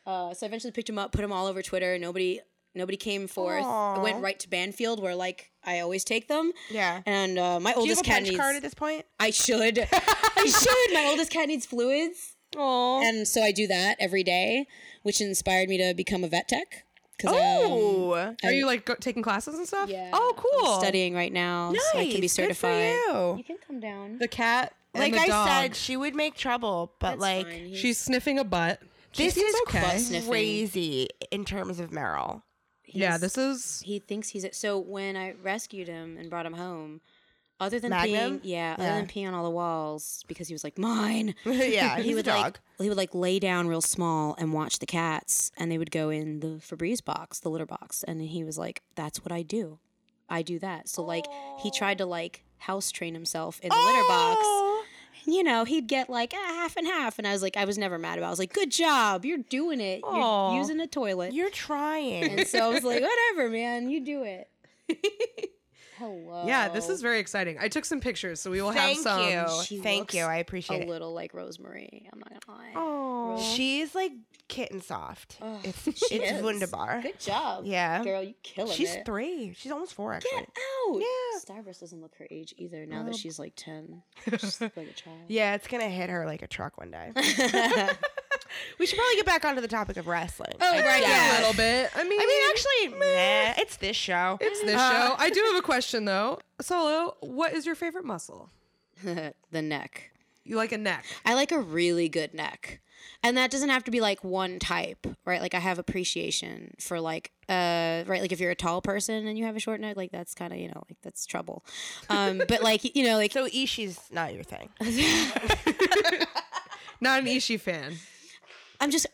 Speaker 1: Uh, so I eventually picked him up, put him all over Twitter. Nobody, nobody came forth. I went right to Banfield, where like I always take them.
Speaker 3: Yeah.
Speaker 1: And uh, my
Speaker 3: Do you have
Speaker 1: oldest
Speaker 3: a
Speaker 1: cat
Speaker 3: punch
Speaker 1: needs.
Speaker 3: card at this point?
Speaker 1: I should. I should. My oldest cat needs fluids,
Speaker 2: Aw.
Speaker 1: and so I do that every day, which inspired me to become a vet tech. Cause, um,
Speaker 3: Oh.
Speaker 2: Are you like go- taking classes and stuff?
Speaker 1: yeah.
Speaker 2: Oh, cool.
Speaker 1: I'm studying right now, so I can be
Speaker 3: Nice. Good for
Speaker 1: certified.
Speaker 3: you.
Speaker 1: You can come down.
Speaker 2: The cat. and
Speaker 3: Like
Speaker 2: the
Speaker 3: I
Speaker 2: dog.
Speaker 3: said, she would make trouble, but
Speaker 1: That's
Speaker 3: like
Speaker 1: fine.
Speaker 2: She's sniffing a butt. She
Speaker 3: this is
Speaker 2: okay.
Speaker 3: crazy in terms of Meryl.
Speaker 2: Yeah, this is.
Speaker 1: He thinks he's so. When I rescued him and brought him home, other than
Speaker 3: Magnum?
Speaker 1: peeing, yeah, other than peeing on all the walls because he was like mine.
Speaker 3: yeah,
Speaker 1: he
Speaker 3: a
Speaker 1: would
Speaker 3: dog.
Speaker 1: like he would like lay down real small and watch the cats and they would go in the Febreze box, the litter box, and he was like, "That's what I do. I do that." So like he tried to like house train himself in the litter box.
Speaker 3: Oh!
Speaker 1: You know, he'd get like ah, half and half, and I was like, I was never mad about. it. I was like, "Good job, you're doing it.
Speaker 2: Aw.
Speaker 1: You're using a toilet."
Speaker 3: You're trying.
Speaker 1: and so I was like, "Whatever, man, you do it." Hello.
Speaker 2: Yeah, this is very exciting. I took some pictures, so we will
Speaker 3: Thank
Speaker 2: have some.
Speaker 3: you.
Speaker 1: She
Speaker 3: Thank you. I appreciate it.
Speaker 1: A little like Rosemary. I'm not gonna lie.
Speaker 2: Oh,
Speaker 3: She's like kitten soft.
Speaker 1: Ugh,
Speaker 3: it's
Speaker 1: she
Speaker 3: it's
Speaker 1: is.
Speaker 3: wunderbar.
Speaker 1: Good job.
Speaker 3: Yeah.
Speaker 1: Girl, you killing it.
Speaker 3: She's three. She's almost four actually.
Speaker 1: Get out.
Speaker 3: Yeah.
Speaker 1: Starburst doesn't look her age either now that she's like 10. She's like a child.
Speaker 3: Yeah, it's gonna hit her like a truck one day. we should probably get back onto the topic of wrestling.
Speaker 1: Oh, right,
Speaker 2: a little bit. I mean,
Speaker 3: I mean, actually, nah, it's this show.
Speaker 2: it's this
Speaker 3: Uh,
Speaker 2: show. I do have a question though. Solo, what is your favorite muscle?
Speaker 1: the neck.
Speaker 2: You like a neck?
Speaker 1: I like a really good neck. And that doesn't have to be like one type, right? Like I have appreciation for like uh right like if you're a tall person and you have a short neck, like that's kind of, you know, like that's trouble. Um but like, you know, like
Speaker 3: So Ishii's not your thing.
Speaker 2: Not an Ishii fan.
Speaker 1: I'm just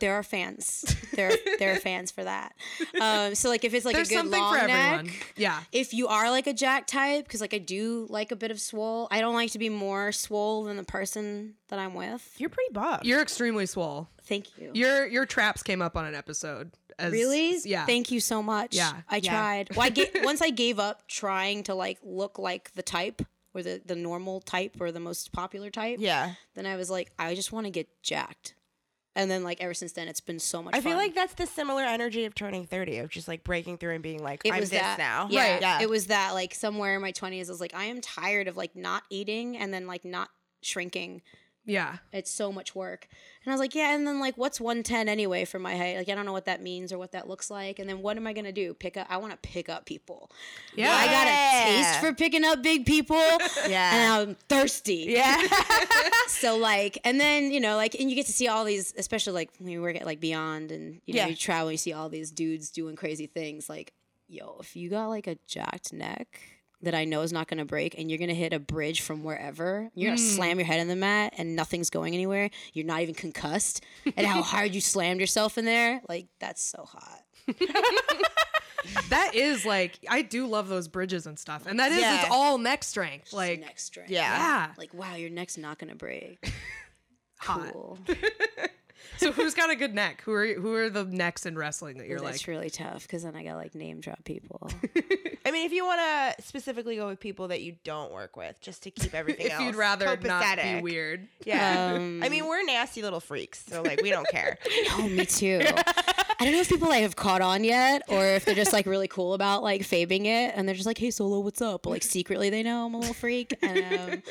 Speaker 1: there are fans. There are, there are fans for that. Um, so like if it's like
Speaker 2: There's
Speaker 1: a good
Speaker 2: something
Speaker 1: long
Speaker 2: for
Speaker 1: neck,
Speaker 2: everyone. Yeah.
Speaker 1: if you are like a jack type, because like I do like a bit of swole. I don't like to be more swole than the person that I'm with.
Speaker 3: You're pretty buff.
Speaker 2: You're extremely swole.
Speaker 1: Thank you.
Speaker 2: Your your traps came up on an episode. As,
Speaker 1: really?
Speaker 2: Yeah.
Speaker 1: Thank you so much.
Speaker 2: Yeah.
Speaker 1: I
Speaker 3: Yeah.
Speaker 1: tried. Well, I ga- once I gave up trying to like look like the type or the the normal type or the most popular type.
Speaker 3: yeah.
Speaker 1: Then I was like, I just want to get jacked. And then like ever since then, it's been so much.
Speaker 3: I feel like that's the similar energy of turning 30, of just like breaking through and being like,
Speaker 1: it
Speaker 3: I'm
Speaker 1: was
Speaker 3: this
Speaker 1: that
Speaker 3: now.
Speaker 1: Yeah,
Speaker 3: Right. Yeah.
Speaker 1: It was that like somewhere in my twenties, I was like, I am tired of like not eating and then like not shrinking.
Speaker 2: Yeah.
Speaker 1: It's so much work. And I was like, yeah, and then like what's 110 anyway for my height? Like I don't know what that means or what that looks like. And then what am I gonna do? Pick up I wanna pick up people.
Speaker 2: Yeah.
Speaker 1: I got a taste for picking up big people.
Speaker 3: Yeah.
Speaker 1: And I'm thirsty.
Speaker 3: yeah.
Speaker 1: So like and then, you know, like and you get to see all these, especially like when you work at like Beyond and you know,
Speaker 3: Yeah.
Speaker 1: you travel, you see all these dudes doing crazy things. Like, yo, if you got like a jacked neck that I know is not gonna break and you're gonna hit a bridge from wherever, you're gonna mm. slam your head in the mat and nothing's going anywhere. You're not even concussed. and how hard you slammed yourself in there, like that's so hot.
Speaker 2: That is like I do love those bridges and stuff. And that is
Speaker 3: Yeah.
Speaker 2: it's all neck strength. Like
Speaker 1: neck strength.
Speaker 3: Yeah.
Speaker 2: yeah.
Speaker 1: Like, wow, your neck's not gonna break.
Speaker 2: Hot.
Speaker 1: Cool.
Speaker 2: So who's got a good neck? Who are who are the necks in wrestling that you're
Speaker 1: That's
Speaker 2: like It's
Speaker 1: really tough because then I got like name drop people.
Speaker 3: I mean, if you want to specifically go with people that you don't work with, just to keep everything
Speaker 2: if
Speaker 3: else
Speaker 2: you'd rather not be weird.
Speaker 3: Yeah.
Speaker 1: Um,
Speaker 3: I mean, we're nasty little freaks, so like we don't care.
Speaker 1: Oh, me too. I don't know if people like have caught on yet, or if they're just like really cool about like fabing it, and they're just like, "Hey, Solo, what's up?" But like secretly, they know I'm a little freak. And, um,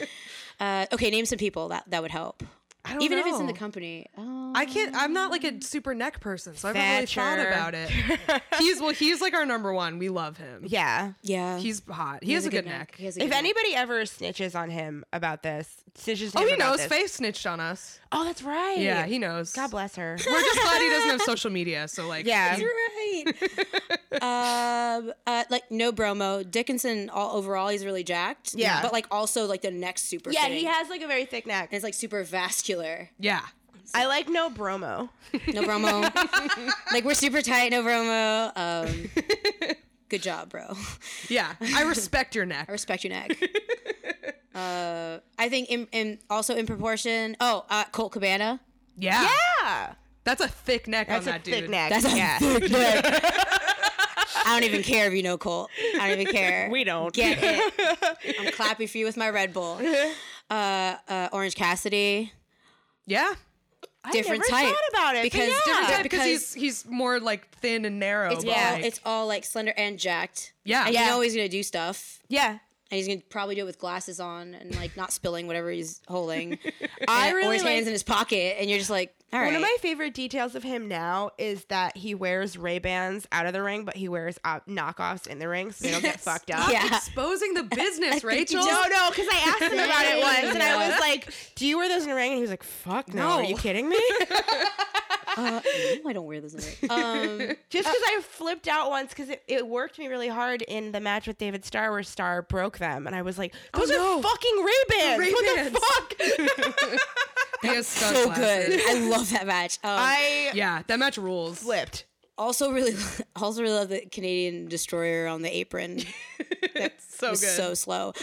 Speaker 1: uh, okay, name some people that that would help,
Speaker 2: I don't
Speaker 1: even if it's in the company. Um,
Speaker 2: I can't. I'm not like a super neck person, so I haven't really thought about it. he's well, he's like our number one. We love him.
Speaker 3: Yeah.
Speaker 1: yeah,
Speaker 2: He's hot. He, has, a good neck.
Speaker 1: He has a
Speaker 3: If
Speaker 1: good neck.
Speaker 3: anybody ever snitches on him about this, snitches. to
Speaker 2: Oh,
Speaker 3: him
Speaker 2: he
Speaker 3: about
Speaker 2: knows.
Speaker 3: this-
Speaker 2: Faye snitched on us.
Speaker 3: Oh, that's right.
Speaker 2: Yeah, he knows.
Speaker 3: God bless her.
Speaker 2: We're just glad he doesn't have social media. So like,
Speaker 3: Yeah.
Speaker 1: You're right. um, uh, like no bromo. Dickinson, all overall, he's really jacked.
Speaker 3: Yeah.
Speaker 1: but like also like the neck's super.
Speaker 3: Yeah,
Speaker 1: fitting.
Speaker 3: he has like a very thick neck.
Speaker 1: And it's like super vascular.
Speaker 2: yeah.
Speaker 3: I like no bromo.
Speaker 1: No bromo. like we're super tight. No bromo. Um, good job, bro.
Speaker 2: Yeah, I respect your neck.
Speaker 1: I respect your neck. Uh, I think in, in also in proportion. Oh, uh, Colt Cabana.
Speaker 2: Yeah,
Speaker 3: Yeah.
Speaker 2: that's a thick neck
Speaker 3: That's
Speaker 2: on that dude.
Speaker 3: thick neck.
Speaker 1: That's a
Speaker 3: yeah.
Speaker 1: thick neck. I don't even care if you know Colt. I don't even care.
Speaker 3: We don't.
Speaker 1: Get it. I'm clapping for you with my Red Bull. Uh, uh, Orange Cassidy.
Speaker 2: Yeah,
Speaker 3: I
Speaker 1: different
Speaker 3: never
Speaker 1: type,
Speaker 3: thought about it
Speaker 1: because
Speaker 3: but
Speaker 1: different type-
Speaker 2: because
Speaker 1: because-
Speaker 2: he's he's more like thin and narrow.
Speaker 1: It's
Speaker 2: but,
Speaker 1: all
Speaker 2: like-
Speaker 1: it's all like slender and jacked.
Speaker 2: Yeah.
Speaker 1: and
Speaker 3: Yeah.
Speaker 1: you know he's gonna do stuff.
Speaker 3: Yeah.
Speaker 1: And he's gonna probably do it with glasses on and like not spilling whatever he's holding.
Speaker 3: I
Speaker 1: And- or
Speaker 3: really
Speaker 1: his hands
Speaker 3: like-
Speaker 1: in his pocket, and you're just like, all right.
Speaker 3: One of my favorite details of him now is that he wears Ray Bans out of the ring, but he wears uh, knockoffs in the ring so they don't get fucked up.
Speaker 1: Yeah.
Speaker 2: exposing the business,
Speaker 1: think you
Speaker 2: Rachel.
Speaker 3: No, no, because I asked him about it once, and I was like, "Do you wear those in the ring?" And he was like, "Fuck no,
Speaker 2: No.
Speaker 3: are you kidding me?"
Speaker 1: Uh, no, I don't wear those. In the um,
Speaker 3: Just because I flipped out once because it, it worked me really hard in the match with David Starr where Starr broke them, and I was like, "Those
Speaker 2: no.
Speaker 3: are fucking Ray Bans! What the fuck?"
Speaker 2: He has
Speaker 1: so
Speaker 2: glasses.
Speaker 1: good. I love that match. Um,
Speaker 3: I
Speaker 2: Yeah, that match rules.
Speaker 3: flipped.
Speaker 1: also really, also really love the Canadian destroyer on the apron.
Speaker 2: That's So
Speaker 1: was
Speaker 2: good.
Speaker 1: so slow.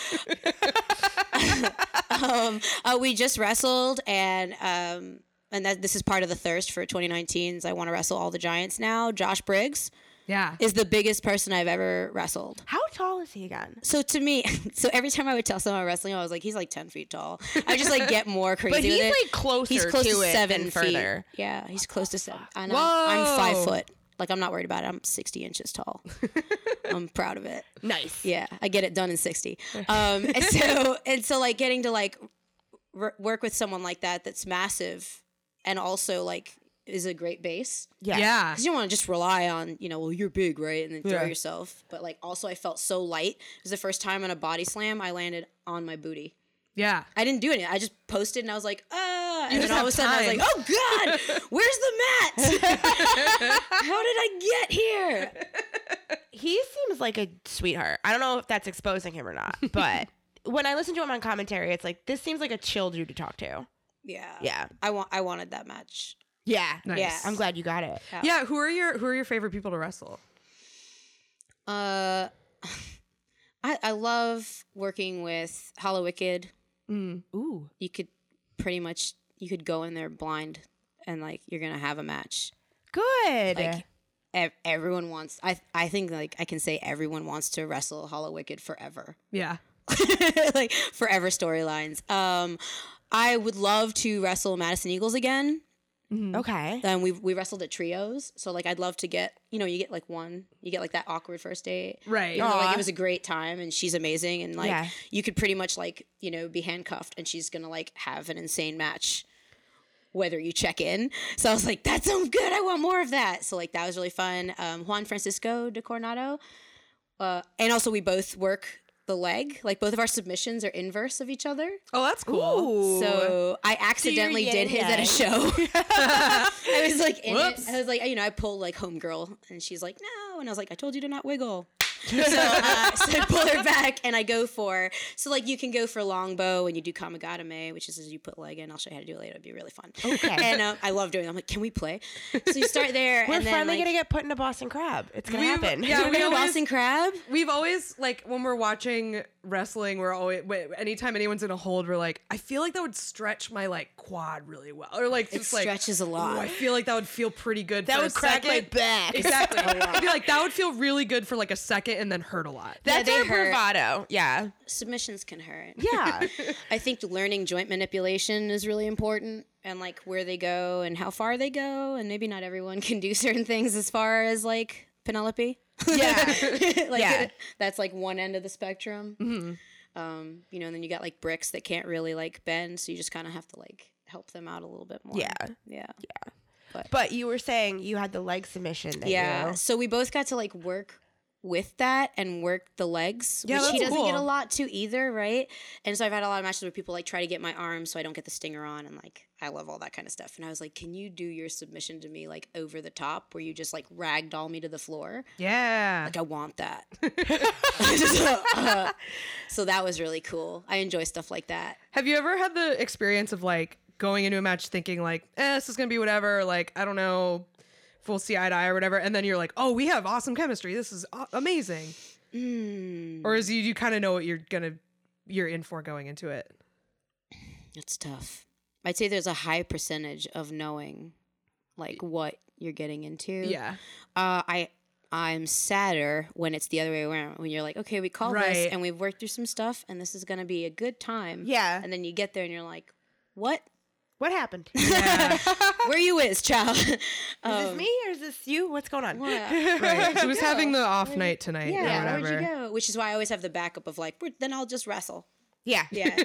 Speaker 1: um, uh, we just wrestled, and um, and that this is part of the thirst for 2019's. I want to wrestle all the giants now. Josh Briggs
Speaker 2: yeah.
Speaker 1: is the biggest person I've ever wrestled.
Speaker 3: How tall is he again?
Speaker 1: So to me, so every time I would tell someone wrestling, I was like, he's like 10 feet tall. I just like get more crazy.
Speaker 3: But
Speaker 1: with
Speaker 3: he's
Speaker 1: it.
Speaker 3: like closer
Speaker 1: he's close
Speaker 3: to,
Speaker 1: to, seven
Speaker 3: than
Speaker 1: feet.
Speaker 3: further.
Speaker 1: Yeah, he's close to seven. And I'm, I'm five foot. Like I'm not worried about it. I'm 60 inches tall. I'm proud of it.
Speaker 3: Nice.
Speaker 1: Yeah, I get it done in 60. Um, and so and so like getting to like r- work with someone like that that's massive and also like is a great base.
Speaker 3: Yeah.
Speaker 2: Yeah.
Speaker 1: Because you don't want to just rely on, you know, well, you're big, right? And then throw
Speaker 3: Yeah.
Speaker 1: yourself. But like also I felt so light. It was the first time on a body slam I landed on my booty.
Speaker 2: Yeah.
Speaker 1: I didn't do anything. I just posted and I was like, ah. And
Speaker 2: just
Speaker 1: then all of a
Speaker 2: have
Speaker 1: sudden I was like, oh God, where's the mat? How did I get here?
Speaker 3: He seems like a sweetheart. I don't know if that's exposing him or not, but when I listen to him on commentary, it's like this seems like a chill dude to talk to.
Speaker 1: Yeah.
Speaker 3: Yeah.
Speaker 1: I want I wanted that match.
Speaker 3: Yeah.
Speaker 2: Nice.
Speaker 1: Yeah.
Speaker 3: I'm glad you got it.
Speaker 2: Yeah. Who are your Who are your favorite people to wrestle?
Speaker 1: Uh I I love working with Hallowicked. Mm.
Speaker 3: Ooh.
Speaker 1: You could pretty much you could go in there blind and like you're gonna have a match.
Speaker 3: Good.
Speaker 1: Like ev- everyone wants I I think like I can say everyone wants to wrestle Hallowicked forever.
Speaker 2: Yeah.
Speaker 1: like forever storylines. Um I would love to wrestle Madison Eagles again.
Speaker 3: Okay.
Speaker 1: Then we we wrestled at trios. So like I'd love to get you know you get like one you get like that awkward first date.
Speaker 2: Right.
Speaker 1: You know, like it was a great time and she's amazing and like
Speaker 3: Yeah.
Speaker 1: you could pretty much like you know be handcuffed and she's gonna like have an insane match whether you check in. So I was like, that sounds good. I want more of that. So like that was really fun. Um, Juan Francisco de Coronado, uh, and also we both work the leg. Like both of our submissions are inverse of each other.
Speaker 2: Oh, that's cool.
Speaker 1: So I accidentally did his at a show. I was like, in
Speaker 2: Whoops.
Speaker 1: it. I was like, you know, I pulled like homegirl, and she's like, no, and I was like, I told you to not wiggle. so, uh, so I pull her back, and I go for so like you can go for longbow and you do kamagatame, which is as you put leg in. I'll show you how to do it later. It'd be really fun.
Speaker 3: Okay.
Speaker 1: And um, I love doing. it. I'm like, can we play? So you start there,
Speaker 3: We're
Speaker 1: and then
Speaker 3: finally
Speaker 1: like,
Speaker 3: gonna get put in a Boston crab. It's gonna
Speaker 2: We've-
Speaker 3: happen.
Speaker 2: yeah,
Speaker 1: you
Speaker 2: we
Speaker 1: know
Speaker 2: always-
Speaker 1: Boston crab.
Speaker 2: We've always like when we're watching wrestling, we're always wh- anytime anyone's in a hold, we're like, I feel like that would stretch my like quad really well, or like
Speaker 1: It
Speaker 2: just like
Speaker 1: stretches a lot.
Speaker 2: "Ooh, I feel like that would feel pretty good.
Speaker 3: That
Speaker 2: for a
Speaker 3: would crack my
Speaker 2: second."
Speaker 3: back.
Speaker 2: Exactly. I'd be like that would feel really good for like a second and then hurt a lot.
Speaker 3: That's
Speaker 1: they
Speaker 3: our
Speaker 1: hurt.
Speaker 3: bravado. Yeah.
Speaker 1: Submissions can hurt.
Speaker 3: Yeah.
Speaker 1: I think learning joint manipulation is really important and like where they go and how far they go and maybe not everyone can do certain things as far as like Penelope.
Speaker 3: Yeah.
Speaker 1: like
Speaker 3: Yeah.
Speaker 1: that's like one end of the spectrum.
Speaker 2: Mm-hmm.
Speaker 1: Um, you know, and then you got like bricks that can't really like bend, so you just kind of have to like help them out a little bit more.
Speaker 3: Yeah.
Speaker 1: Yeah. Yeah.
Speaker 3: But you were saying you had the leg submission. That
Speaker 1: Yeah.
Speaker 3: You,
Speaker 1: So we both got to like work with that and work the legs,
Speaker 2: Yeah,
Speaker 1: which he doesn't get a lot to either, right? And so I've had a lot of matches where people like try to get my arm so I don't get the stinger on, and like I love all that kind of stuff. And I was like, can you do your submission to me like over the top, where you just like ragdoll me to the floor?
Speaker 2: Yeah.
Speaker 1: Like I want that. so, uh, so that was really cool. I enjoy stuff like that.
Speaker 2: Have you ever had the experience of like going into a match thinking like, eh, this is gonna be whatever, like I don't know, if we'll see eye to eye or whatever, and then you're like, oh, we have awesome chemistry. This is a- amazing.
Speaker 1: Mm,
Speaker 2: Or is you you kind of know what you're gonna you're in for going into it?
Speaker 1: it's tough. I'd say there's a high percentage of knowing like what you're getting into.
Speaker 2: Yeah.
Speaker 1: Uh, I I'm sadder when it's the other way around. When you're like, okay, we call
Speaker 2: Right.
Speaker 1: this and we've worked through some stuff, and this is gonna be a good time.
Speaker 3: Yeah.
Speaker 1: And then you get there and you're like, what?
Speaker 3: What happened?
Speaker 2: Yeah.
Speaker 1: Where you is, child?
Speaker 3: Is
Speaker 1: Um,
Speaker 3: this me or is this you? What's going on?
Speaker 1: what?
Speaker 2: right. Who's having the off night tonight
Speaker 1: Yeah,
Speaker 2: or
Speaker 1: where'd you go? Which is why I always have the backup of like, then I'll just wrestle.
Speaker 3: Yeah.
Speaker 1: Yeah.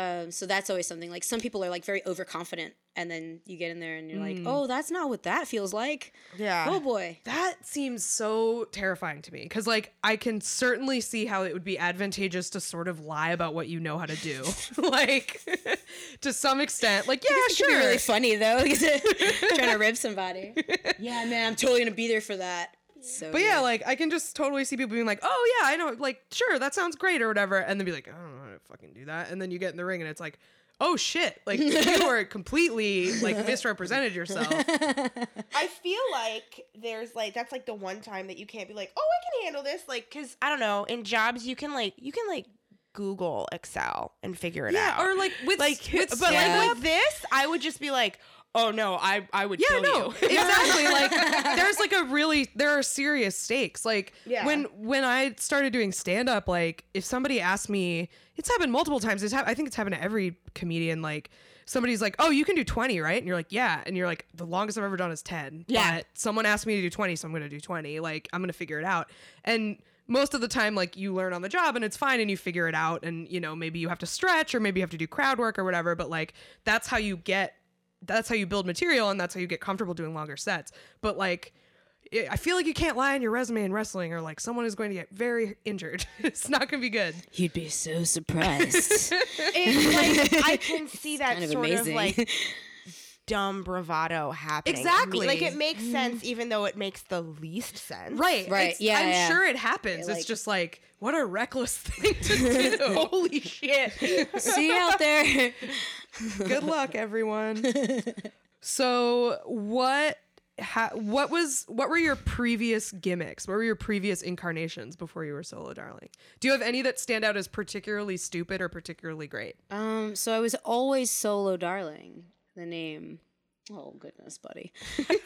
Speaker 1: Um, so that's always something. Like some people are like very overconfident, and then you get in there and you're like, oh, that's not what that feels like.
Speaker 3: Yeah.
Speaker 1: Oh boy.
Speaker 2: That seems so terrifying to me because, like, I can certainly see how it would be advantageous to sort of lie about what you know how to do, like, to some extent. Like, yeah,
Speaker 1: It could be
Speaker 2: sure.
Speaker 1: really funny though, trying to rib somebody. yeah, man, I'm totally gonna be there for that. So,
Speaker 2: But yeah,
Speaker 1: good.
Speaker 2: like I can just totally see people being like, "Oh yeah, I know, like sure, that sounds great" or whatever, and then be like, "I don't know how to fucking do that," and then you get in the ring and it's like, "Oh shit!" Like you are completely like misrepresented yourself.
Speaker 3: I feel like there's like that's like the one time that you can't be like, oh, I can handle this, like, cause I don't know, in jobs you can like you can like Google Excel and figure it
Speaker 2: Yeah,
Speaker 3: out.
Speaker 2: or like with
Speaker 3: like,
Speaker 2: with
Speaker 3: but
Speaker 1: stand-up-
Speaker 3: like with this, I would just be like, oh no, I I would
Speaker 2: yeah,
Speaker 3: kill
Speaker 2: no,
Speaker 3: you.
Speaker 2: exactly. like there's like a really there are serious stakes. Like
Speaker 3: Yeah.
Speaker 2: when when I started doing stand up, like if somebody asked me, it's happened multiple times. It's hap- I think it's happened to every comedian. Like somebody's like, "Oh, you can do 20, right?" And you're like, "Yeah," and you're like, "The longest I've ever done is 10."
Speaker 3: Yeah.
Speaker 2: But someone asked me to do 20, so I'm gonna do 20. Like I'm gonna figure it out. And most of the time, like you learn on the job and it's fine and you figure it out. And you know maybe you have to stretch or maybe you have to do crowd work or whatever. But like that's how you get that's how you build material and that's how you get comfortable doing longer sets. But like, I I feel like you can't lie on your resume in wrestling or like someone is going to get very injured. it's not going to be good.
Speaker 1: you'd be so surprised.
Speaker 3: It's like I can see that
Speaker 1: kind of
Speaker 3: sort
Speaker 1: amazing.
Speaker 3: of like dumb bravado happening.
Speaker 2: Exactly.
Speaker 3: Like it makes mm-hmm. sense even though it makes the least sense.
Speaker 2: Right.
Speaker 1: Right,
Speaker 2: It's-
Speaker 1: yeah,
Speaker 2: I'm
Speaker 1: yeah.
Speaker 2: sure it happens.
Speaker 1: Yeah,
Speaker 2: it's just like, what a reckless thing to do.
Speaker 3: Holy shit.
Speaker 1: See you out there.
Speaker 2: Good luck, everyone. so what? Ha- what was what were your previous gimmicks? What were your previous incarnations before you were solo darling? Do you have any that stand out as particularly stupid or particularly great?
Speaker 1: Um, so I was always solo darling. The name. Oh goodness, buddy.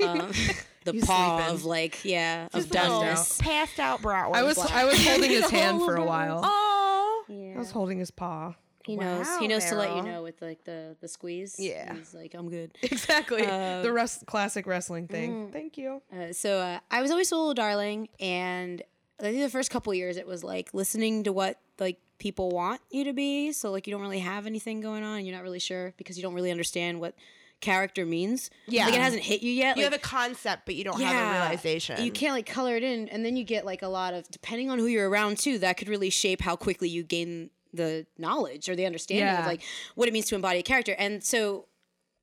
Speaker 1: Um, the
Speaker 2: He's
Speaker 1: paw
Speaker 2: sleeping.
Speaker 1: of like yeah of
Speaker 3: Just a little. Passed out brow.
Speaker 2: I was I was holding his hand for a while.
Speaker 3: Oh.
Speaker 2: I was holding his paw.
Speaker 1: He knows. He knows to let you know with like the the squeeze.
Speaker 2: Yeah.
Speaker 1: He's like, I'm good.
Speaker 2: Exactly.
Speaker 1: Uh,
Speaker 2: the rest, classic wrestling thing.
Speaker 1: mm.
Speaker 2: Thank you.
Speaker 1: Uh, so uh, I was always Solo Darling, and I think the first couple years it was like listening to what like people want you to be. So like you don't really have anything going on, and you're not really sure because you don't really understand what character means.
Speaker 3: Yeah.
Speaker 1: like it hasn't hit you yet.
Speaker 3: You
Speaker 1: like,
Speaker 3: have a concept, but you don't have a realization.
Speaker 1: You can't like color it in, and then you get like a lot of depending on who you're around too. That could really shape how quickly you gain the knowledge or the understanding
Speaker 2: Yeah.
Speaker 1: of like what it means to embody a character. And so,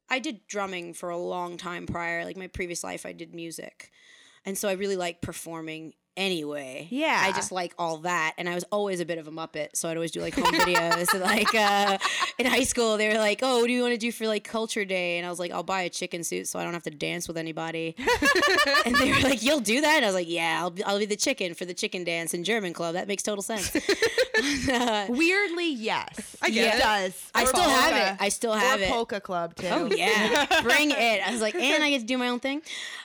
Speaker 1: I did drumming for a long time prior. Like my previous life, I did music, and so I really like performing. Anyway,
Speaker 3: Yeah.
Speaker 1: I just like all that, and I was always a bit of a muppet, so I'd always do like home videos. and, like uh, in high school, they were like, "Oh, what do you want to do for like culture day?" And I was like, "I'll buy a chicken suit so I don't have to dance with anybody." and they were like, "You'll do that?" And I was like, "Yeah, I'll be, I'll be the chicken for the chicken dance in German club. That makes total sense."
Speaker 3: Weirdly, yes.
Speaker 2: I get
Speaker 3: it.
Speaker 2: it.
Speaker 3: does.
Speaker 1: I
Speaker 3: Or
Speaker 1: still have
Speaker 3: polka.
Speaker 1: it. I still
Speaker 3: Or
Speaker 1: have it.
Speaker 3: polka club too.
Speaker 1: Oh yeah, bring it! I was like, and I get to do my own thing.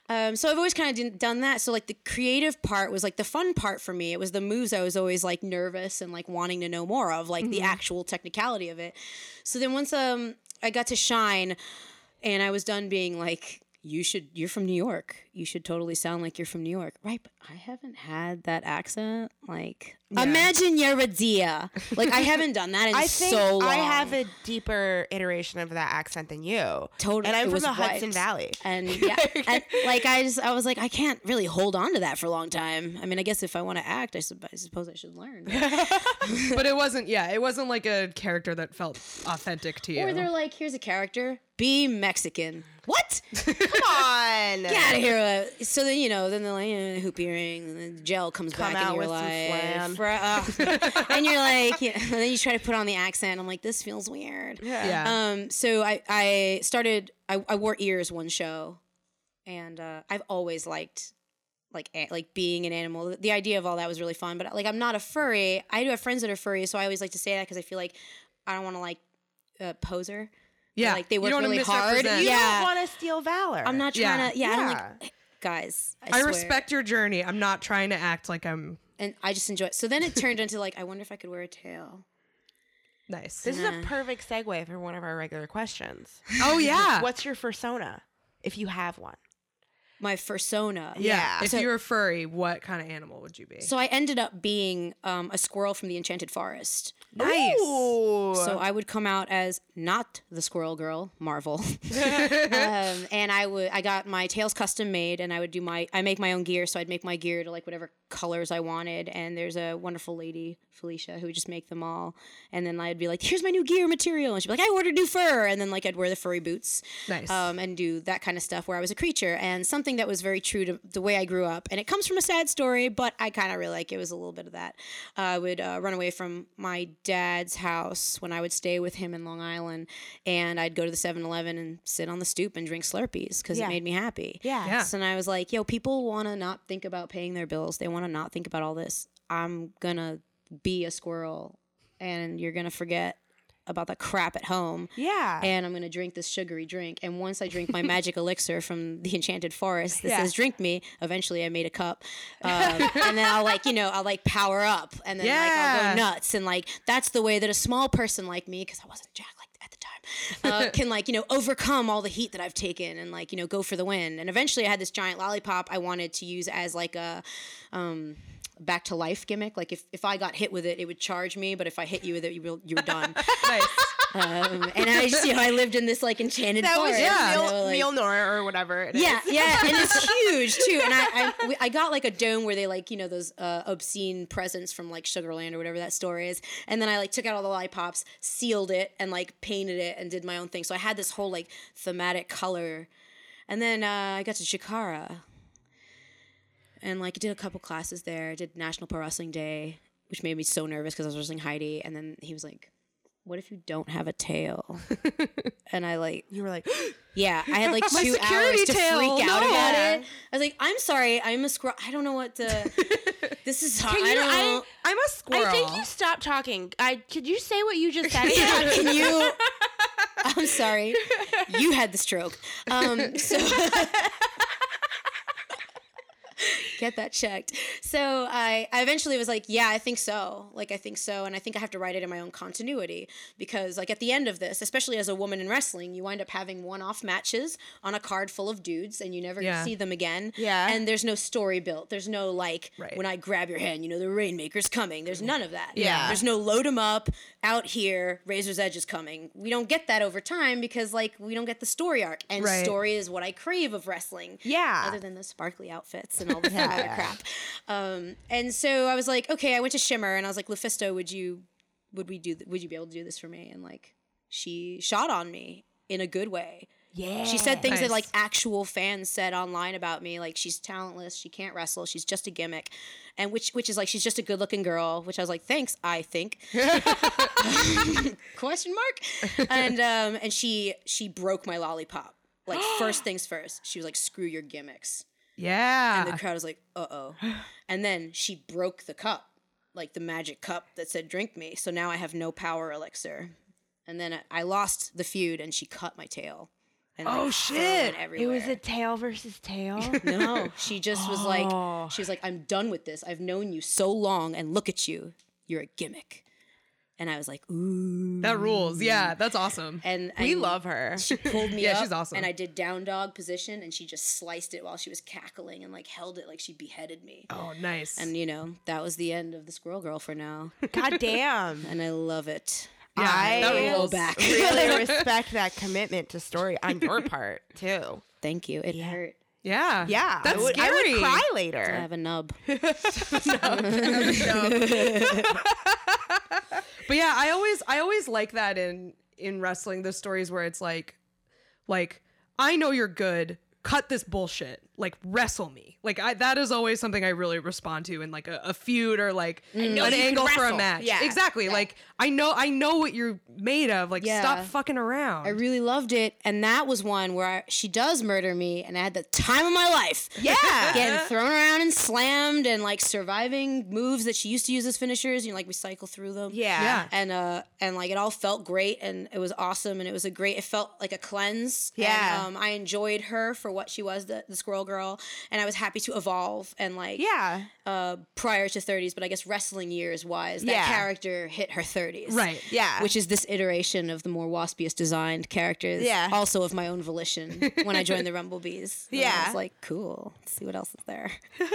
Speaker 1: Um, so I've always kind of done that. So like the creative part was like the fun part for me. It was the moves I was always like nervous and like wanting to know more of, like the actual technicality of it. So then once um I got to shine, and I was done being like. You should. You're from New York. You should totally sound like you're from New York, right? But I haven't had that accent. Like, imagine you're a Dia. Like, I haven't done that in
Speaker 3: I think
Speaker 1: so long.
Speaker 3: I have a deeper iteration of that accent than you.
Speaker 1: Totally.
Speaker 3: And I'm
Speaker 1: It
Speaker 3: from
Speaker 1: was
Speaker 3: the Hudson. Valley.
Speaker 1: And yeah, and like I just I was like I can't really hold on to that for a long time. I mean, I guess if I want to act, I, sup- I suppose I should learn.
Speaker 2: But it wasn't. Yeah, it wasn't like a character that felt authentic to you.
Speaker 1: or they're like, here's a character, be Mexican. What?
Speaker 3: Come on.
Speaker 1: Get out of here. Uh, So then you know, then they're like eh, hoop earring, and then gel comes
Speaker 3: Come
Speaker 1: back
Speaker 3: out
Speaker 1: in your
Speaker 3: with some
Speaker 1: life,
Speaker 3: flan.
Speaker 1: Uh, and you're like, you know, and then you try to put on the accent. I'm like, this feels weird.
Speaker 2: yeah.
Speaker 1: Um, so I, I started, I, I wore ears one show and, uh, I've always liked like, a- like being an animal. The idea of all that was really fun, but like, I'm not a furry. I do have friends that are furry. So I always like to say that cause I feel like I don't want to like, uh, poser.
Speaker 2: Yeah.
Speaker 1: like, they
Speaker 2: You
Speaker 1: work
Speaker 2: don't wanna
Speaker 1: really hard.
Speaker 3: You
Speaker 1: Yeah.
Speaker 3: don't want to steal valor.
Speaker 1: I'm not
Speaker 2: Yeah.
Speaker 1: trying to, yeah, I don't like, eh, guys, I,
Speaker 2: I
Speaker 1: swear.
Speaker 2: respect your journey. I'm not trying to act like I'm
Speaker 1: and I just enjoy it. So then it turned into like, I wonder if I could wear a tail.
Speaker 2: nice.
Speaker 3: This is a perfect segue for one of our regular questions.
Speaker 2: oh yeah.
Speaker 3: What's your persona, if you have one?
Speaker 1: My persona.
Speaker 2: yeah.
Speaker 3: Yeah.
Speaker 2: If
Speaker 1: So-
Speaker 2: you were furry, what kind of animal would you be?
Speaker 1: So I ended up being um, a squirrel from the Enchanted Forest.
Speaker 2: nice.
Speaker 3: Ooh.
Speaker 1: So I would come out as not the squirrel girl, Marvel, um, and I would I got my tails custom made, and I would do my I make my own gear, so I'd make my gear to like whatever colors I wanted. And there's a wonderful lady, Felicia, who would just make them all, and then I'd be like, "Here's my new gear material," and she'd be like, "I ordered new fur," and then like I'd wear the furry boots,
Speaker 2: Nice.
Speaker 1: um, and do that kind of stuff where I was a creature, and something that was very true to the way I grew up, and it comes from a sad story, but I kind of really like it was a little bit of that. Uh, I would uh, run away from my dad's house when I would stay with him in Long Island, and I'd go to the 7-Eleven and sit on the stoop and drink Slurpees because
Speaker 3: Yeah.
Speaker 1: it made me happy.
Speaker 3: yeah.
Speaker 2: Yeah.
Speaker 1: So then I was like, yo, people want to not think about paying their bills. They want to not think about all this. I'm going to be a squirrel and you're going to forget about the crap at home.
Speaker 3: Yeah.
Speaker 1: And I'm to drink this sugary drink. And once I drink my magic elixir from the Enchanted Forest that
Speaker 3: Yeah.
Speaker 1: says drink me, eventually I made a cup. Um, and then I'll like, you know, I'll like power up and then like I'll go nuts. And like, that's the way that a small person like me, because I wasn't Jack like at the time, uh, can like, you know, overcome all the heat that I've taken and like, you know, go for the win. And eventually I had this giant lollipop I wanted to use as like a, um, back to life gimmick. Like if, if I got hit with it, it would charge me, but if I hit you with it, you were, you were done.
Speaker 2: nice.
Speaker 1: um, and I just, you know, I lived in this like enchanted
Speaker 3: that was
Speaker 1: forest.
Speaker 2: yeah.
Speaker 3: your
Speaker 1: you know, like-
Speaker 3: or whatever. it is.
Speaker 1: yeah, yeah, and it's huge too. And I, I, we- I got like a dome where they like, you know, those uh, obscene presents from like Sugarland or whatever that store is. And then I like took out all the lollipops, sealed it, and like painted it and did my own thing. So I had this whole like thematic color. And then uh, I got to Chikara, and like I did a couple classes there. I did National Pro Wrestling Day, which made me so nervous because I was wrestling Heidi. And then he was like, "What if you don't have a tail?" and I like
Speaker 3: You were like,
Speaker 1: yeah, I had like two
Speaker 2: security
Speaker 1: hours to
Speaker 2: tail,
Speaker 1: freak out
Speaker 2: no.
Speaker 1: about it. I was like, I'm sorry, I'm a squirrel. I don't know what to. this is hard. I
Speaker 3: you-
Speaker 1: don't
Speaker 3: I-
Speaker 1: know.
Speaker 2: I'm a squirrel.
Speaker 3: I think you stopped talking. I could you say what you just said?
Speaker 1: Yeah, can you? I'm sorry, you had the stroke. Um, so get that checked. So I, I eventually was like, yeah, I think so. Like, I think so. And I think I have to write it in my own continuity because, like, at the end of this, especially as a woman in wrestling, you wind up having one off matches on a card full of dudes and you never
Speaker 2: Yeah.
Speaker 1: see them again.
Speaker 3: Yeah.
Speaker 1: And there's no story built. There's no, like,
Speaker 2: Right.
Speaker 1: when I grab your hand, you know, the Rainmaker's coming. There's none of that.
Speaker 3: Yeah.
Speaker 1: There's no load 'em up out here, Razor's Edge is coming. We don't get that over time because, like, we don't get the story arc. And
Speaker 2: Right.
Speaker 1: story is what I crave of wrestling
Speaker 3: Yeah.
Speaker 1: other than the sparkly outfits and all the other crap. Um, and so I was like, okay, I went to Shimmer and I was like, LuFisto, would you, would we do, th- would you be able to do this for me? And like, she shot on me in a good way.
Speaker 3: Yeah.
Speaker 1: She said things that like actual fans said online about me, like she's talentless, she can't wrestle, she's just a gimmick, and which which is like she's just a good looking girl. Which I was like, thanks, I think. Question mark. And um and she she broke my lollipop. Like first things first, she was like, screw your gimmicks.
Speaker 2: Yeah.
Speaker 1: And the crowd was like, uh oh. And then she broke the cup, like the magic cup that said drink me. So now I have no power elixir. And then I- lost the feud and she cut my tail. And
Speaker 2: Oh,
Speaker 1: like,
Speaker 2: shit.
Speaker 1: went
Speaker 3: It was a tail versus tail.
Speaker 1: no, she just was
Speaker 3: Oh.
Speaker 1: like, she was like, I'm done with this. I've known you so long, and look at you, you're a gimmick. And I was like, ooh.
Speaker 2: that rules. Yeah, that's awesome.
Speaker 1: And
Speaker 3: we
Speaker 1: and
Speaker 3: love her.
Speaker 1: She pulled me
Speaker 2: Yeah,
Speaker 1: up,
Speaker 2: she's awesome.
Speaker 1: And I did down dog position, and she just sliced it while she was cackling and like held it like she beheaded me.
Speaker 2: Oh, nice.
Speaker 1: And you know, that was the end of the Squirrel Girl for now,
Speaker 3: God damn.
Speaker 1: and I love it.
Speaker 2: yeah,
Speaker 3: I
Speaker 2: that
Speaker 1: Go back.
Speaker 3: really respect that commitment to story on your part too.
Speaker 1: Thank you. It hurt.
Speaker 2: Yeah.
Speaker 3: Yeah,
Speaker 2: That's
Speaker 3: I would, I
Speaker 2: scary.
Speaker 3: would cry later.
Speaker 1: I have a nub.
Speaker 2: But yeah, I always I always like that in in wrestling the stories where it's like like I know you're good, cut this bullshit. Like wrestle me. Like I that is always something I really respond to in like a, a feud or like an
Speaker 3: know you can
Speaker 2: angle for a match.
Speaker 3: Yeah.
Speaker 2: Exactly. Like I know I know what you're made of. Like
Speaker 1: Yeah.
Speaker 2: stop fucking around.
Speaker 1: I really loved it, and that was one where I, she does murder me, and I had the time of my life.
Speaker 3: Yeah.
Speaker 1: getting thrown around and slammed, and like surviving moves that she used to use as finishers. You know, like we cycle through them.
Speaker 3: Yeah.
Speaker 2: Yeah.
Speaker 1: and uh, and like it all felt great, and it was awesome, and it was a great. It felt like a cleanse.
Speaker 3: Yeah.
Speaker 1: and, um, I enjoyed her for what she was, the, the Squirrel Girl, and I was happy to evolve and like
Speaker 3: Yeah.
Speaker 1: uh, prior to 30s, but I guess wrestling years wise, that
Speaker 3: Yeah.
Speaker 1: character hit her 30s.
Speaker 2: Right.
Speaker 3: Yeah.
Speaker 1: Which is this iteration of the more waspiest designed characters.
Speaker 3: Yeah.
Speaker 1: Also of my own volition when I joined the Rumblebees. And I
Speaker 3: Yeah.
Speaker 1: was like, cool. Let's see what else is there.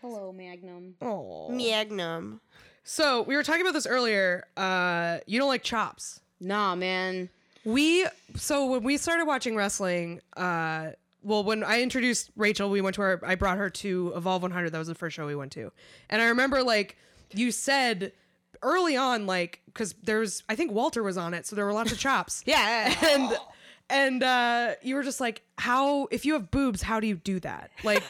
Speaker 1: Hello, Magnum.
Speaker 2: Aw.
Speaker 3: Magnum.
Speaker 2: So we were talking about this earlier. Uh you don't like chops.
Speaker 1: Nah, man.
Speaker 2: We so when we started watching wrestling, uh well when I introduced Rachel, we went to her I brought her to Evolve 100. That was the first show we went to. And I remember like you said early on like cuz there's I think Walter was on it, so there were lots of chops.
Speaker 3: Yeah.
Speaker 2: And and uh you were just like how if you have boobs, how do you do that? Like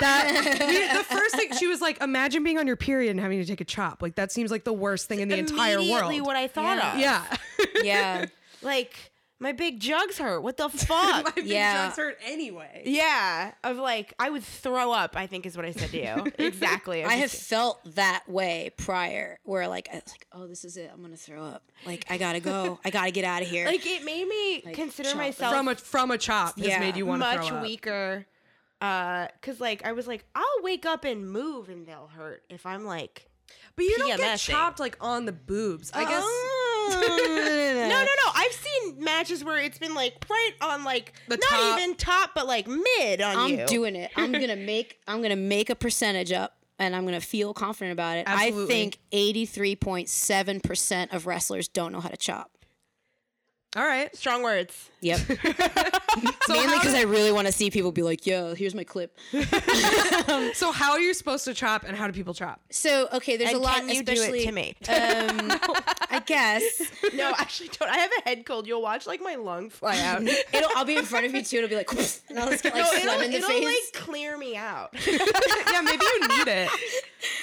Speaker 2: that we- the first thing she was like imagine being on your period and having to take a chop. Like that seems like the worst thing in the entire world.
Speaker 3: what I thought
Speaker 1: Yeah.
Speaker 3: of.
Speaker 2: yeah.
Speaker 1: Yeah.
Speaker 3: Like my big jugs hurt. What the fuck?
Speaker 2: My big
Speaker 1: Yeah.
Speaker 2: jugs hurt anyway.
Speaker 3: yeah. Of like I would throw up. I think is what I said to you. exactly.
Speaker 1: I have felt that way prior, where like I was like, oh, this is it. I'm gonna throw up. Like I gotta go. I gotta get out of here.
Speaker 3: like it made me consider
Speaker 1: chop
Speaker 3: myself
Speaker 2: from a from a chop has
Speaker 1: Yeah.
Speaker 2: made you want to
Speaker 3: much
Speaker 2: throw up.
Speaker 3: weaker. Uh, cause like I was like, I'll wake up and move and they'll hurt if I'm like.
Speaker 2: But you don't get chopped like on the boobs. I guess Mm.
Speaker 3: no, no, no. I've seen matches where it's been like right on like
Speaker 2: The
Speaker 3: not
Speaker 2: top.
Speaker 3: even top, but like mid on
Speaker 1: I'm
Speaker 3: you.
Speaker 1: doing it. I'm gonna make I'm gonna make a percentage up and I'm gonna feel confident about it. I think 83.7% of wrestlers don't know how to chop.
Speaker 2: All right.
Speaker 3: Strong words.
Speaker 1: Yep.
Speaker 2: So
Speaker 1: Mainly because I really want to see people be like, yo, here's my clip.
Speaker 2: so how are you supposed to chop and how do people chop?
Speaker 1: So, okay, there's
Speaker 3: And
Speaker 1: a lot,
Speaker 3: can you do
Speaker 1: especially.
Speaker 3: it to me?
Speaker 1: Um, I guess.
Speaker 3: no, actually, don't. I have a head cold. You'll watch like my lung fly out. no,
Speaker 1: It'll, I'll be in front of you too. It'll be like, and I'll just get like
Speaker 3: it'll,
Speaker 1: phlegm in the
Speaker 3: it'll
Speaker 1: face.
Speaker 3: like clear me out.
Speaker 2: yeah, maybe you need it.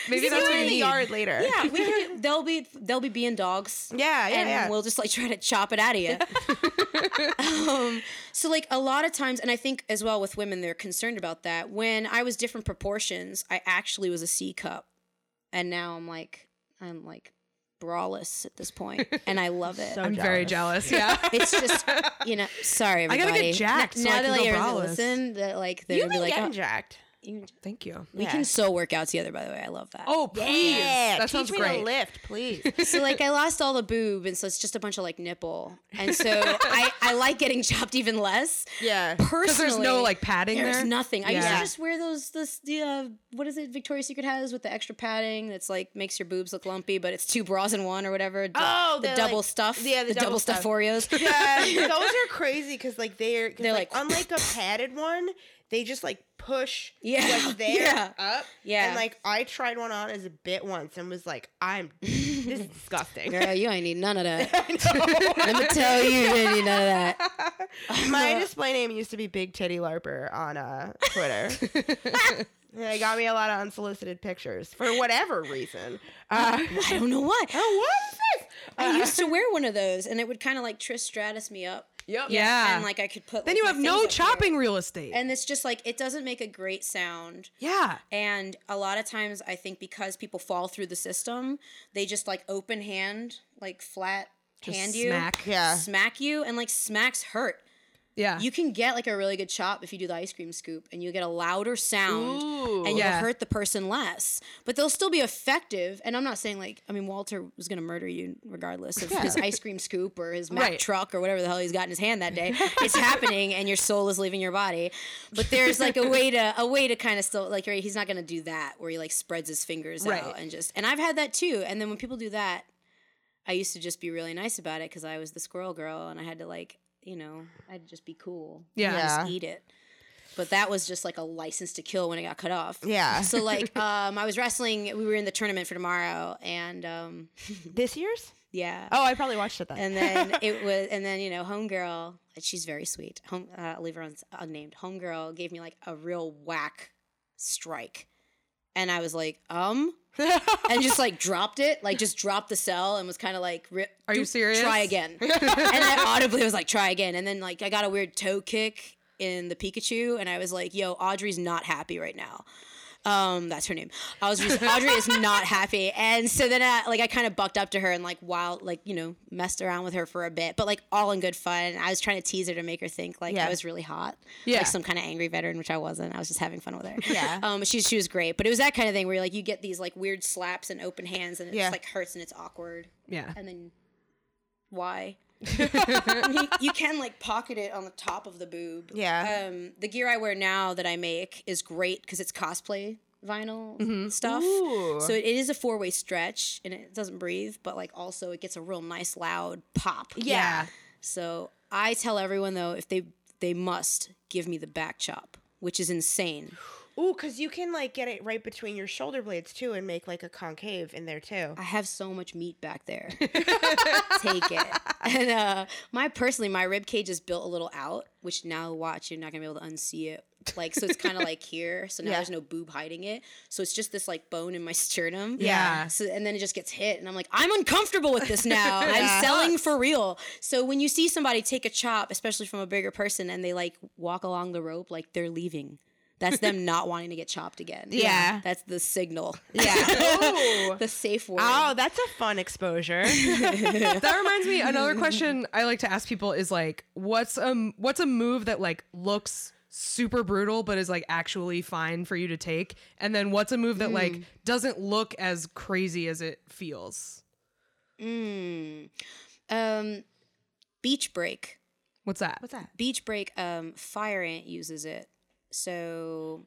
Speaker 2: Maybe that's
Speaker 3: you
Speaker 2: what you
Speaker 3: in the
Speaker 2: need.
Speaker 3: yard later.
Speaker 1: yeah, we can, they'll be they'll be being dogs.
Speaker 3: yeah, yeah,
Speaker 1: and
Speaker 3: yeah.
Speaker 1: we'll just like try to chop it out of you. Um, so like a lot of times, and I think as well with women, they're concerned about that. When I was different proportions, I actually was a C cup, and now I'm like I'm like braless at this point, and I love it.
Speaker 3: So
Speaker 2: I'm very
Speaker 3: jealous.
Speaker 2: jealous. Yeah.
Speaker 1: it's just you know, sorry everybody.
Speaker 2: I gotta
Speaker 1: everybody.
Speaker 2: get jacked
Speaker 1: N-
Speaker 2: so
Speaker 1: now
Speaker 2: I
Speaker 1: that
Speaker 2: can
Speaker 1: like
Speaker 2: go
Speaker 1: everyone's
Speaker 2: braless.
Speaker 1: listen, that like they're
Speaker 3: You've
Speaker 1: gonna be like,
Speaker 3: getting
Speaker 1: oh,
Speaker 3: jacked.
Speaker 1: You-
Speaker 2: Thank you.
Speaker 1: We
Speaker 3: Yeah.
Speaker 1: can work out together, by the way. I love that.
Speaker 2: Oh, please.
Speaker 3: Yeah,
Speaker 2: that
Speaker 3: teach
Speaker 2: sounds
Speaker 3: me
Speaker 2: great.
Speaker 3: to lift, please.
Speaker 1: so like I lost all the boob, and so it's just a bunch of like nipple, and so I I like getting chopped even less.
Speaker 3: yeah.
Speaker 1: Personally,
Speaker 2: Because there's no like padding
Speaker 1: there's
Speaker 2: there.
Speaker 1: nothing. I used to just wear those this the uh, what is it Victoria's Secret has with the extra padding that's like makes your boobs look lumpy, but it's two bras in one or whatever. The,
Speaker 3: Oh,
Speaker 1: the
Speaker 3: the,
Speaker 1: double
Speaker 3: like-
Speaker 1: stuff.
Speaker 3: yeah, the double
Speaker 1: double stuff
Speaker 3: stuff.
Speaker 1: Oreos.
Speaker 3: Yeah, those are crazy because like they're 'cause,
Speaker 1: They're
Speaker 3: like,
Speaker 1: like-
Speaker 3: unlike a padded one, they just like push
Speaker 1: Yeah,
Speaker 3: like there
Speaker 1: yeah.
Speaker 3: up.
Speaker 1: Yeah.
Speaker 3: and like I tried one on as a bit once and was like, I'm this is disgusting.
Speaker 1: Girl, you ain't need none of that. Let me tell you, you ain't need none of that.
Speaker 3: My display name used to be Big Titty Larper on uh, Twitter. it got me a lot of unsolicited pictures for whatever reason. Uh,
Speaker 1: I don't know why.
Speaker 3: oh, what is this?
Speaker 1: I used to wear one of those, and it would kind of like Trish Stratus me up.
Speaker 3: Yep.
Speaker 2: Yeah.
Speaker 1: and like I could put.
Speaker 2: then
Speaker 1: like,
Speaker 2: you have no
Speaker 1: up here.
Speaker 2: chopping real estate.
Speaker 1: and it's just like it doesn't make a great sound.
Speaker 2: yeah.
Speaker 1: And a lot of times, I think because people fall through the system, they just like open hand, like flat
Speaker 2: Just
Speaker 1: hand you,
Speaker 2: smack.
Speaker 3: Yeah.
Speaker 1: smack you, and like smacks hurt.
Speaker 2: Yeah.
Speaker 1: You can get like a really good chop if you do the ice cream scoop, and you get a louder sound,
Speaker 3: Ooh.
Speaker 1: and you'll hurt the person less. But they'll still be effective. And I'm not saying like I mean Walter was gonna murder you regardless of his ice cream scoop or his Mack
Speaker 2: Right.
Speaker 1: truck or whatever the hell he's got in his hand that day. it's happening, and your soul is leaving your body. But there's like a way to a way to kind of still like right, he's not gonna do that where he like spreads his fingers
Speaker 2: Right.
Speaker 1: out and just. And I've had that too. And then when people do that, I used to just be really nice about it because I was the squirrel girl and I had to like, you know, I'd just be cool.
Speaker 2: Yeah.
Speaker 3: Yeah.
Speaker 1: Just eat it. But that was just like a license to kill when it got cut off.
Speaker 3: Yeah.
Speaker 1: So like, um, I was wrestling. We were in the tournament for tomorrow, and um,
Speaker 3: This year's?
Speaker 1: yeah.
Speaker 3: Oh, I probably watched it then.
Speaker 1: And then it was, and then you know, homegirl. She's very sweet. Home, uh, I'll leave her un- unnamed. Homegirl gave me like a real whack strike, and I was like, um, and just like dropped it, like just dropped the cell and was kind of like, "Ri-
Speaker 2: Are you serious?
Speaker 1: Try again. and I audibly was like, try again. And then like I got a weird toe kick in the Pikachu, and I was like, yo, Audrey's not happy right now. Um, that's her name. I was just Audrey is not happy, and so then I, like I kind of bucked up to her and like while like you know messed around with her for a bit, but like all in good fun. I was trying to tease her to make her think like
Speaker 3: Yeah.
Speaker 1: I was really hot,
Speaker 2: Yeah.
Speaker 1: like some kind of angry veteran, which I wasn't. I was just having fun with her.
Speaker 3: Yeah.
Speaker 1: Um, she she was great, but it was that kind of thing where like you get these like weird slaps and open hands, and it
Speaker 3: Yeah.
Speaker 1: just like hurts and it's awkward,
Speaker 2: Yeah.
Speaker 1: and then why? You, you can like pocket it on the top of the boob.
Speaker 3: Yeah.
Speaker 1: Um, the gear I wear now that I make is great because it's cosplay vinyl stuff.
Speaker 3: Ooh.
Speaker 1: So it is a four way stretch and it doesn't breathe, but like also it gets a real nice loud pop.
Speaker 3: yeah.
Speaker 1: So I tell everyone though if they they must give me the back chop, which is insane.
Speaker 3: Ooh, because you can like get it right between your shoulder blades too and make like a concave in there too.
Speaker 1: I have so much meat back there. Take it. And uh, my personally, my rib cage is built a little out, which now watch you're not gonna be able to unsee it. Like so, it's kind of like here. So now
Speaker 3: Yeah.
Speaker 1: there's no boob hiding it. So it's just this like bone in my sternum.
Speaker 2: Yeah.
Speaker 1: So and then it just gets hit, and I'm like, I'm uncomfortable with this now.
Speaker 3: Yeah.
Speaker 1: I'm selling for real. So when you see somebody take a chop, especially from a bigger person, and they like walk along the rope, like they're leaving. That's them not wanting to get chopped again.
Speaker 3: Yeah.
Speaker 1: That's the signal.
Speaker 3: Yeah.
Speaker 1: The safe word.
Speaker 3: Oh, that's a fun exposure.
Speaker 2: that reminds me another question I like to ask people is like what's um what's a move that like looks super brutal but is like actually fine for you to take and then what's a move that like doesn't look as crazy as it feels
Speaker 1: Mm. Um, beach break.
Speaker 2: what's that
Speaker 3: What's that?
Speaker 1: Beach break. Um, fire ant uses it. So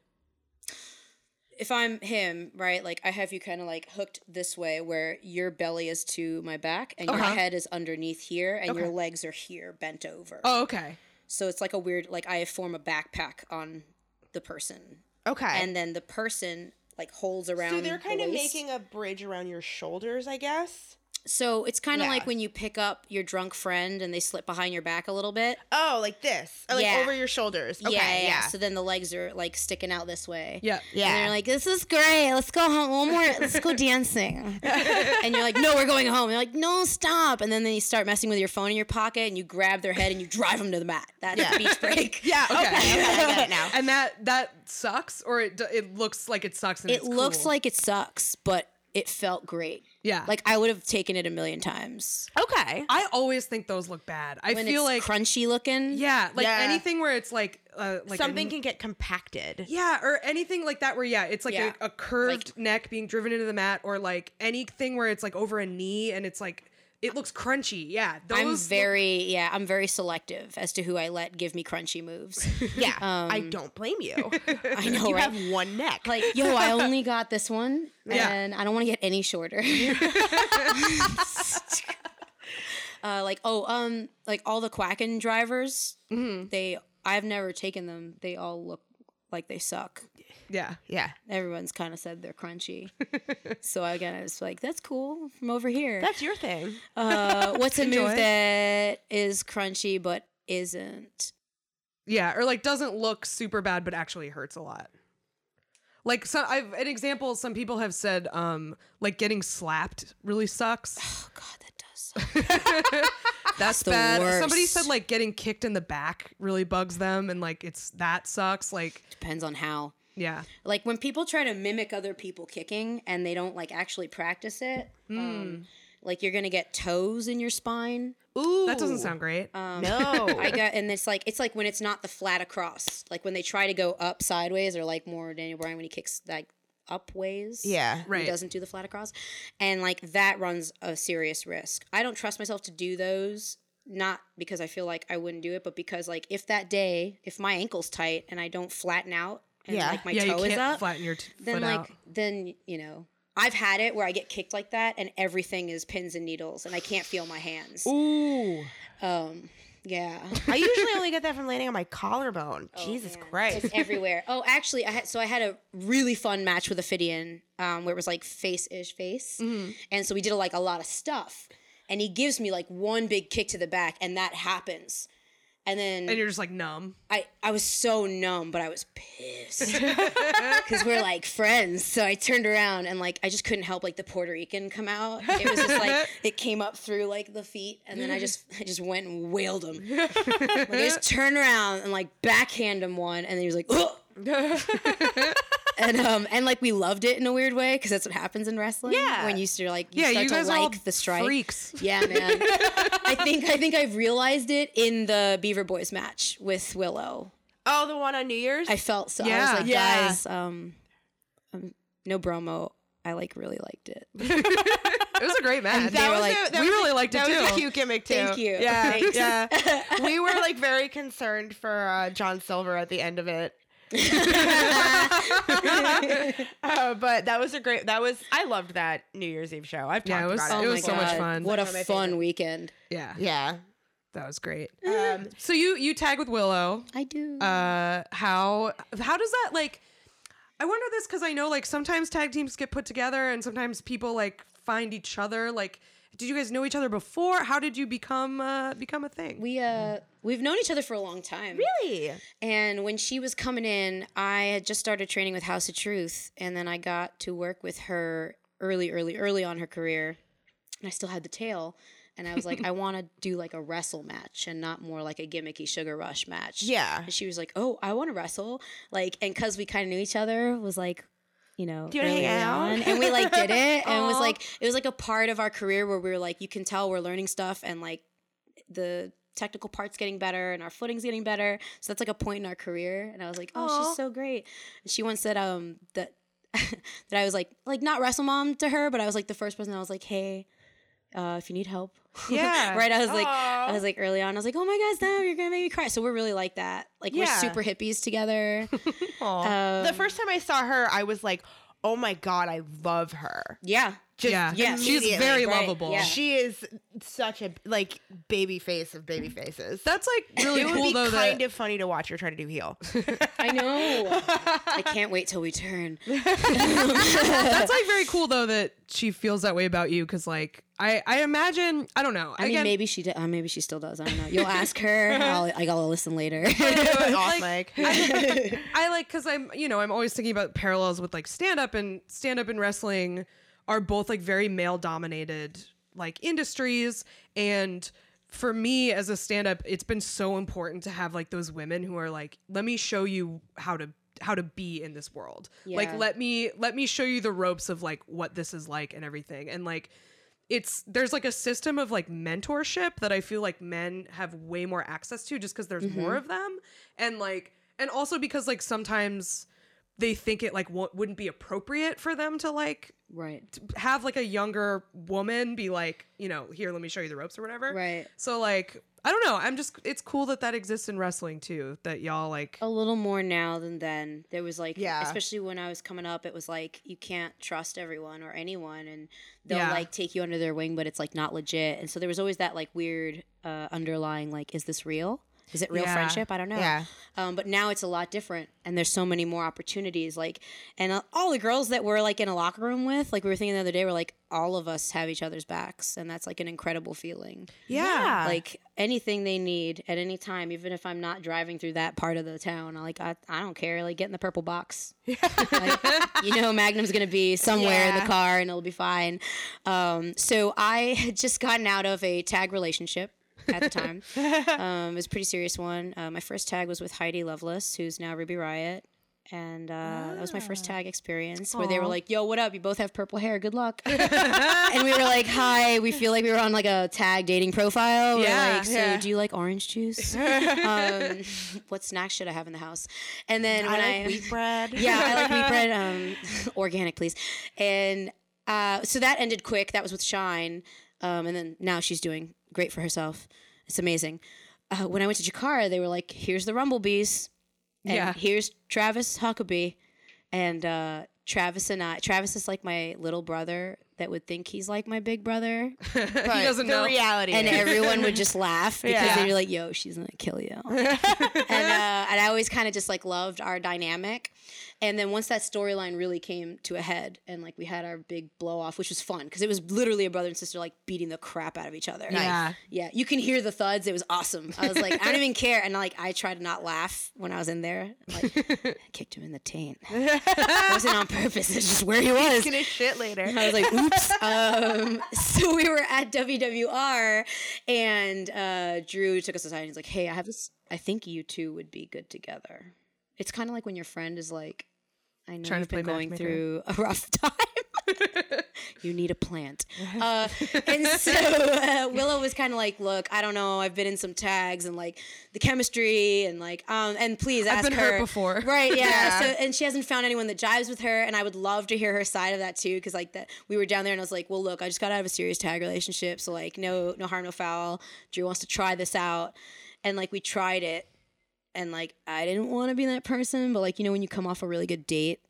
Speaker 1: if I'm him, right? Like I have you kind of like hooked this way, where your belly is to my back and your
Speaker 2: Uh-huh.
Speaker 1: head is underneath here, and your legs are here, bent over.
Speaker 2: oh okay
Speaker 1: So it's like a weird, like I form a backpack on the person,
Speaker 3: Okay.
Speaker 1: and then the person like holds around.
Speaker 3: so they're
Speaker 1: the
Speaker 3: kind of
Speaker 1: waist.
Speaker 3: making a bridge around your shoulders, I guess.
Speaker 1: So it's kind of
Speaker 3: Yeah.
Speaker 1: like when you pick up your drunk friend and they slip behind your back a little bit.
Speaker 3: Oh, like this, Or, like
Speaker 1: Yeah.
Speaker 3: over your shoulders. Okay,
Speaker 1: yeah,
Speaker 3: yeah,
Speaker 1: yeah. So then the legs are like sticking out this way.
Speaker 2: yeah
Speaker 3: yeah.
Speaker 1: And they're like, "This is great. Let's go home. One more. Let's go dancing." and you're like, "No, we're going home." And They're like, "No, stop." And then, then you start messing with your phone in your pocket, and you grab their head and you drive them to the mat. That's
Speaker 3: Yeah.
Speaker 1: the beach break.
Speaker 3: yeah. Okay. okay, I get it now.
Speaker 2: and that that sucks or it it looks like it sucks and
Speaker 1: It
Speaker 2: it's
Speaker 1: looks
Speaker 2: cool?
Speaker 1: like it sucks, but it felt great.
Speaker 2: Yeah.
Speaker 1: Like I would have taken it a million times.
Speaker 3: Okay.
Speaker 2: I always think those look bad. I
Speaker 1: When
Speaker 2: feel
Speaker 1: it's
Speaker 2: like
Speaker 1: crunchy looking.
Speaker 2: yeah, like
Speaker 3: Yeah.
Speaker 2: anything where it's like uh, like
Speaker 3: Something
Speaker 2: n-
Speaker 3: can get compacted.
Speaker 2: yeah, or anything like that where yeah, it's like
Speaker 1: Yeah.
Speaker 2: a, a curved neck being driven into the mat, or like anything where it's like over a knee and it's like it looks crunchy. Yeah,
Speaker 1: I'm
Speaker 2: look-
Speaker 1: very yeah, I'm very selective as to who I let give me crunchy moves.
Speaker 3: Yeah. I don't blame you.
Speaker 1: I know,
Speaker 3: you
Speaker 1: right?
Speaker 3: have one neck.
Speaker 1: like, yo, I only got this one,
Speaker 2: Yeah.
Speaker 1: and I don't want to get any shorter. uh, like, oh, um, like all the Quacken drivers,
Speaker 2: Mm-hmm.
Speaker 1: they, I've never taken them. They all look like they suck.
Speaker 2: Yeah.
Speaker 3: yeah.
Speaker 1: Everyone's kind of said they're crunchy. so again, I was like, that's cool from over here.
Speaker 3: That's your thing.
Speaker 1: uh, what's a
Speaker 2: Enjoy.
Speaker 1: move that is crunchy but isn't?
Speaker 2: Yeah, or like doesn't look super bad but actually hurts a lot. Like so I've an example some people have said um like getting slapped really sucks.
Speaker 1: Oh God, that does.
Speaker 2: That's
Speaker 1: the
Speaker 2: bad. Somebody
Speaker 1: worst.
Speaker 2: said like getting kicked in the back really bugs them and like it's that sucks like
Speaker 1: Depends on how.
Speaker 2: Yeah.
Speaker 1: like when people try to mimic other people kicking and they don't like actually practice it um, like you're gonna get toes in your spine
Speaker 3: Ooh.
Speaker 2: That doesn't sound great.
Speaker 3: No.
Speaker 1: i got and it's like it's like when it's not the flat across like when they try to go up sideways or like more daniel bryan when he kicks like up ways
Speaker 3: yeah. right.
Speaker 1: he
Speaker 2: Right.
Speaker 1: doesn't do the flat across and like that runs a serious risk i don't trust myself to do those not because i feel like i wouldn't do it but because like if that day if my ankle's tight and i don't flatten out and
Speaker 3: Yeah.
Speaker 1: like my
Speaker 2: yeah, you
Speaker 1: toe
Speaker 2: can't
Speaker 1: is up
Speaker 2: flatten your t-
Speaker 1: then
Speaker 2: foot
Speaker 1: like
Speaker 2: out.
Speaker 1: then you know I've had it where I get kicked like that and everything is pins and needles and I can't feel my hands.
Speaker 3: Ooh.
Speaker 1: Um, yeah,
Speaker 3: I usually only get that from landing on my collarbone. Jesus
Speaker 1: man.
Speaker 3: Christ.
Speaker 1: it's everywhere. Oh, actually, I had so I had a really fun match with Ophidian, um, where it was like face ish face, and so we did like a lot of stuff. And he gives me like one big kick to the back, and that happens. And then
Speaker 2: and you're just like numb.
Speaker 1: I, I was so numb, but I was pissed because we're like friends. So I turned around and like I just couldn't help like the Puerto Rican come out. It was just like it came up through like the feet, and then I just I just went and wailed him. like, I just turned around and like backhand him one, and then he was like, Ugh! And um and like we loved it in a weird way because that's what happens in wrestling.
Speaker 3: Yeah.
Speaker 1: when you start like you
Speaker 2: Yeah,
Speaker 1: start
Speaker 2: you
Speaker 1: to
Speaker 2: guys are all
Speaker 1: like the strike.
Speaker 2: freaks.
Speaker 1: Yeah, man. I think I think I've realized it in the Beaver Boys match with Willow.
Speaker 3: oh, the one on New Year's?
Speaker 1: I felt so. I
Speaker 2: Yeah.
Speaker 1: was like,
Speaker 3: Yeah.
Speaker 1: guys, um, um, no bromo. I like really liked it.
Speaker 2: It was a great match.
Speaker 3: that was
Speaker 1: like-
Speaker 3: a, that
Speaker 2: we
Speaker 3: was
Speaker 2: really
Speaker 3: a,
Speaker 2: liked it
Speaker 3: that was a
Speaker 2: too.
Speaker 3: cute gimmick too.
Speaker 1: Thank you.
Speaker 3: Yeah,
Speaker 1: Thanks.
Speaker 3: yeah. we were like very concerned for uh, John Silver at the end of it. Uh, but that was a great. That was I loved that New Year's Eve show. I've talked
Speaker 2: Yeah, it was-
Speaker 3: about
Speaker 2: it
Speaker 3: it.
Speaker 2: was so much fun.
Speaker 1: What a
Speaker 3: One of my
Speaker 1: fun
Speaker 3: favorites.
Speaker 1: weekend.
Speaker 2: yeah,
Speaker 3: Yeah.
Speaker 2: that was great.
Speaker 3: Um,
Speaker 2: So you you tag with Willow.
Speaker 1: I do.
Speaker 2: uh how how does that like i wonder this because i know like sometimes tag teams get put together and sometimes people like find each other like did you guys know each other before how did you become uh become a thing
Speaker 1: we uh we've known each other for a long time.
Speaker 3: really?
Speaker 1: And when she was coming in, I had just started training with House of Truth, and then I got to work with her early, early, early on her career, and I still had the tail. And I was like, I want to do like a wrestle match and not more like a gimmicky sugar rush match.
Speaker 3: Yeah.
Speaker 1: And she was like, Oh, I want to wrestle. Like, and because we kind of knew each other, was like, you know,
Speaker 3: Do you hang out?
Speaker 1: on. and we like did it, and it was like it was like a part of our career where we were like, you can tell we're learning stuff, and like the technical parts getting better and our footing's getting better. So that's like a point in our career. And I was like, oh,
Speaker 3: Aw.
Speaker 1: she's so great. And she once said um that that I was like like not wrestle mom to her, but I was like the first person I was like, hey, uh, if you need help.
Speaker 2: Yeah.
Speaker 1: right. I was like I was like early on, I was like, oh my god, Steph, you're gonna make me cry. So we're really like that. Like we're super hippies together.
Speaker 3: the
Speaker 1: Um,
Speaker 3: first time I saw her, I was like, "Oh my god, I love her."
Speaker 1: yeah.
Speaker 3: Just
Speaker 2: yeah
Speaker 1: yeah,
Speaker 2: she's very
Speaker 1: right,
Speaker 2: lovable
Speaker 1: yeah.
Speaker 3: She is such a like baby face of baby faces.
Speaker 2: that's like really
Speaker 3: it would
Speaker 2: cool
Speaker 3: be
Speaker 2: though
Speaker 3: kind
Speaker 2: that
Speaker 3: of funny to watch her try to do heel.
Speaker 1: I know. I can't wait till we turn.
Speaker 2: that's like very cool though that she feels that way about you because like i i imagine i don't know
Speaker 1: I mean, maybe she did. Uh, maybe she still does. I don't know. You'll ask her. I'll, I gotta listen later.
Speaker 3: Off
Speaker 2: Like,
Speaker 3: mic.
Speaker 2: I like because I'm you know I'm always thinking about parallels with like stand up and stand up and wrestling are both like very male dominated like industries and for me as a stand up it's been so important to have like those women who are like let me show you how to how to be in this world. Like let me let me show you the ropes of like what this is like and everything. And like it's there's like a system of like mentorship that I feel like men have way more access to just because there's
Speaker 1: Mm-hmm.
Speaker 2: more of them, and like and also because like sometimes they think it like w- wouldn't be appropriate for them to like
Speaker 1: Right.
Speaker 2: have like a younger woman be like you know here let me show you the ropes or whatever
Speaker 1: Right.
Speaker 2: so like i don't know i'm just it's cool that that exists in wrestling too that y'all like
Speaker 1: A little more now than then. There was like,
Speaker 3: Yeah.
Speaker 1: especially when I was coming up, it was like you can't trust everyone or anyone, and they'll
Speaker 2: Yeah.
Speaker 1: like take you under their wing, but it's like not legit. And so there was always that like weird uh, underlying like, is this real? Is it real
Speaker 2: Yeah.
Speaker 1: friendship? I don't know.
Speaker 3: Yeah.
Speaker 1: Um, but now it's a lot different, and there's so many more opportunities. Like, and uh, all the girls that we're like in a locker room with, like we were thinking the other day, we're like, all of us have each other's backs, and that's like an incredible feeling.
Speaker 3: Yeah.
Speaker 1: Like anything they need at any time, even if I'm not driving through that part of the town, I like I, I don't care. Like get in the purple box. Like, you know, Magnum's gonna be somewhere in the car, and it'll be fine. Um, so I had just gotten out of a tag relationship at the time. um, it was a pretty serious one. Uh, my first tag was with Heidi Lovelace, who's now Ruby Riott. And uh, that was my first tag experience where they were like, "Yo, what up? You both have purple hair. Good luck." and we were like, "Hi." We feel like we were on like a tag dating profile. We're
Speaker 2: Yeah,
Speaker 1: like, "So,
Speaker 3: yeah.
Speaker 1: do you like orange juice? um, what snacks should I have in the house?" And then when
Speaker 3: I
Speaker 1: I
Speaker 3: wheat bread.
Speaker 1: yeah, I like wheat bread, um, organic, please. And uh, so that ended quick. That was with Shine, um, and then now she's doing great for herself. It's amazing. Uh, when I went to Chikara, they were like, "Here's the Rumblebees, and
Speaker 2: Yeah.
Speaker 1: here's Travis Huckabee," and uh, Travis and I. Travis is like my little brother that would think he's like my big brother,
Speaker 3: But
Speaker 2: he doesn't
Speaker 3: the
Speaker 2: know
Speaker 3: reality.
Speaker 1: and
Speaker 3: is-
Speaker 1: everyone would just laugh because
Speaker 3: Yeah.
Speaker 1: they'd be like, "Yo, she's gonna kill you." and uh, and I always kind of just like loved our dynamic. And then once that storyline really came to a head, and like we had our big blow off, which was fun because it was literally a brother and sister like beating the crap out of each other.
Speaker 2: Yeah.
Speaker 1: yeah. You can hear the thuds. It was awesome. I was like, I don't even care. And like, I tried to not laugh when I was in there. Like, I kicked him in the taint. it wasn't on purpose. It's just where he was.
Speaker 3: gonna shit later.
Speaker 1: I was like, oops. um, so we were at WWR, and uh, Drew took us aside. and He's like, hey, I have this. I think you two would be good together. It's kind of like when your friend is like, I know
Speaker 2: Trying
Speaker 1: you've
Speaker 2: to
Speaker 1: been going through a rough time. You need a plant. Uh, and so uh, Willow was kind of like, look, I don't know. I've been in some tags and like the chemistry and like, um, and please ask
Speaker 2: been
Speaker 1: her
Speaker 2: hurt before.
Speaker 1: Right. Yeah.
Speaker 3: Yeah.
Speaker 1: So, and she hasn't found anyone that jives with her. And I would love to hear her side of that too. Cause like that we were down there and I was like, well, look, I just got out of a serious tag relationship. So like, no, no harm, no foul. Drew wants to try this out. And like, we tried it. And like, I didn't want to be that person, but like, you know, when you come off a really good date,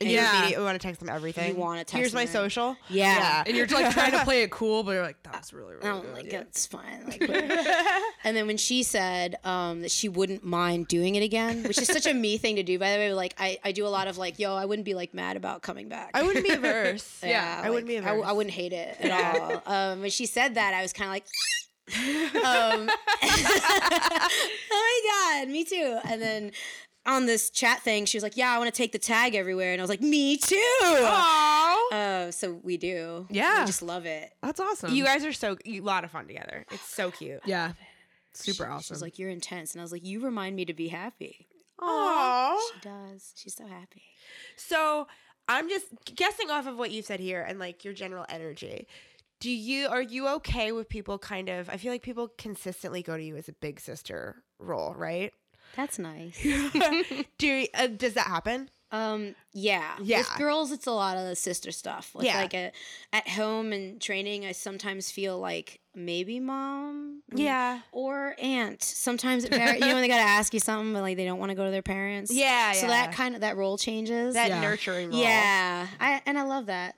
Speaker 3: And
Speaker 2: Yeah.
Speaker 3: you immediately want to text them everything.
Speaker 1: You wanna text them.
Speaker 3: Here's
Speaker 1: them
Speaker 3: my
Speaker 1: everything.
Speaker 3: social.
Speaker 1: Yeah.
Speaker 2: and you're like trying to play it cool but you're like that was really really
Speaker 1: Oh,
Speaker 2: good.
Speaker 1: like
Speaker 2: yeah.
Speaker 1: it's fine. Like, and then when she said um, that she wouldn't mind doing it again, which is such a me thing to do, by the way. Like I, I do a lot of like, yo, I wouldn't be like mad about coming back.
Speaker 3: I wouldn't be averse.
Speaker 1: yeah,
Speaker 3: I wouldn't be
Speaker 1: like, I, w-
Speaker 3: averse.
Speaker 1: I wouldn't hate it at all. Um, when she said that, I was kind of like. um, oh my god, me too. And then on this chat thing, she was like, "Yeah, I want to take the tag everywhere," and I was like, "Me too."
Speaker 3: Aw.
Speaker 1: Uh, so we do.
Speaker 2: Yeah.
Speaker 1: we just love it.
Speaker 2: that's awesome
Speaker 3: You guys are so a lot of fun together. It's so cute.
Speaker 2: yeah super
Speaker 1: She-
Speaker 2: awesome
Speaker 1: She's like, "You're intense," and I was like, "You remind me to be happy."
Speaker 3: Oh,
Speaker 1: She does. She's so happy.
Speaker 3: So I'm just guessing off of what you said here and like your general energy. Do you are you okay with people kind of? I feel like people consistently go to you as a big sister role, right?
Speaker 1: That's nice.
Speaker 3: Do you, uh, does that happen?
Speaker 1: Um, yeah.
Speaker 3: Yeah.
Speaker 1: With girls, it's a lot of the sister stuff. Like,
Speaker 3: Yeah.
Speaker 1: like a, at home and training, I sometimes feel like maybe mom.
Speaker 3: Yeah.
Speaker 1: Or aunt. Sometimes it varies. you know when they gotta ask you something, but like they don't want to go to their parents.
Speaker 3: Yeah,
Speaker 1: So
Speaker 3: yeah.
Speaker 1: that kind of that role changes.
Speaker 3: That
Speaker 2: Yeah.
Speaker 3: nurturing role.
Speaker 1: yeah. I and I love that.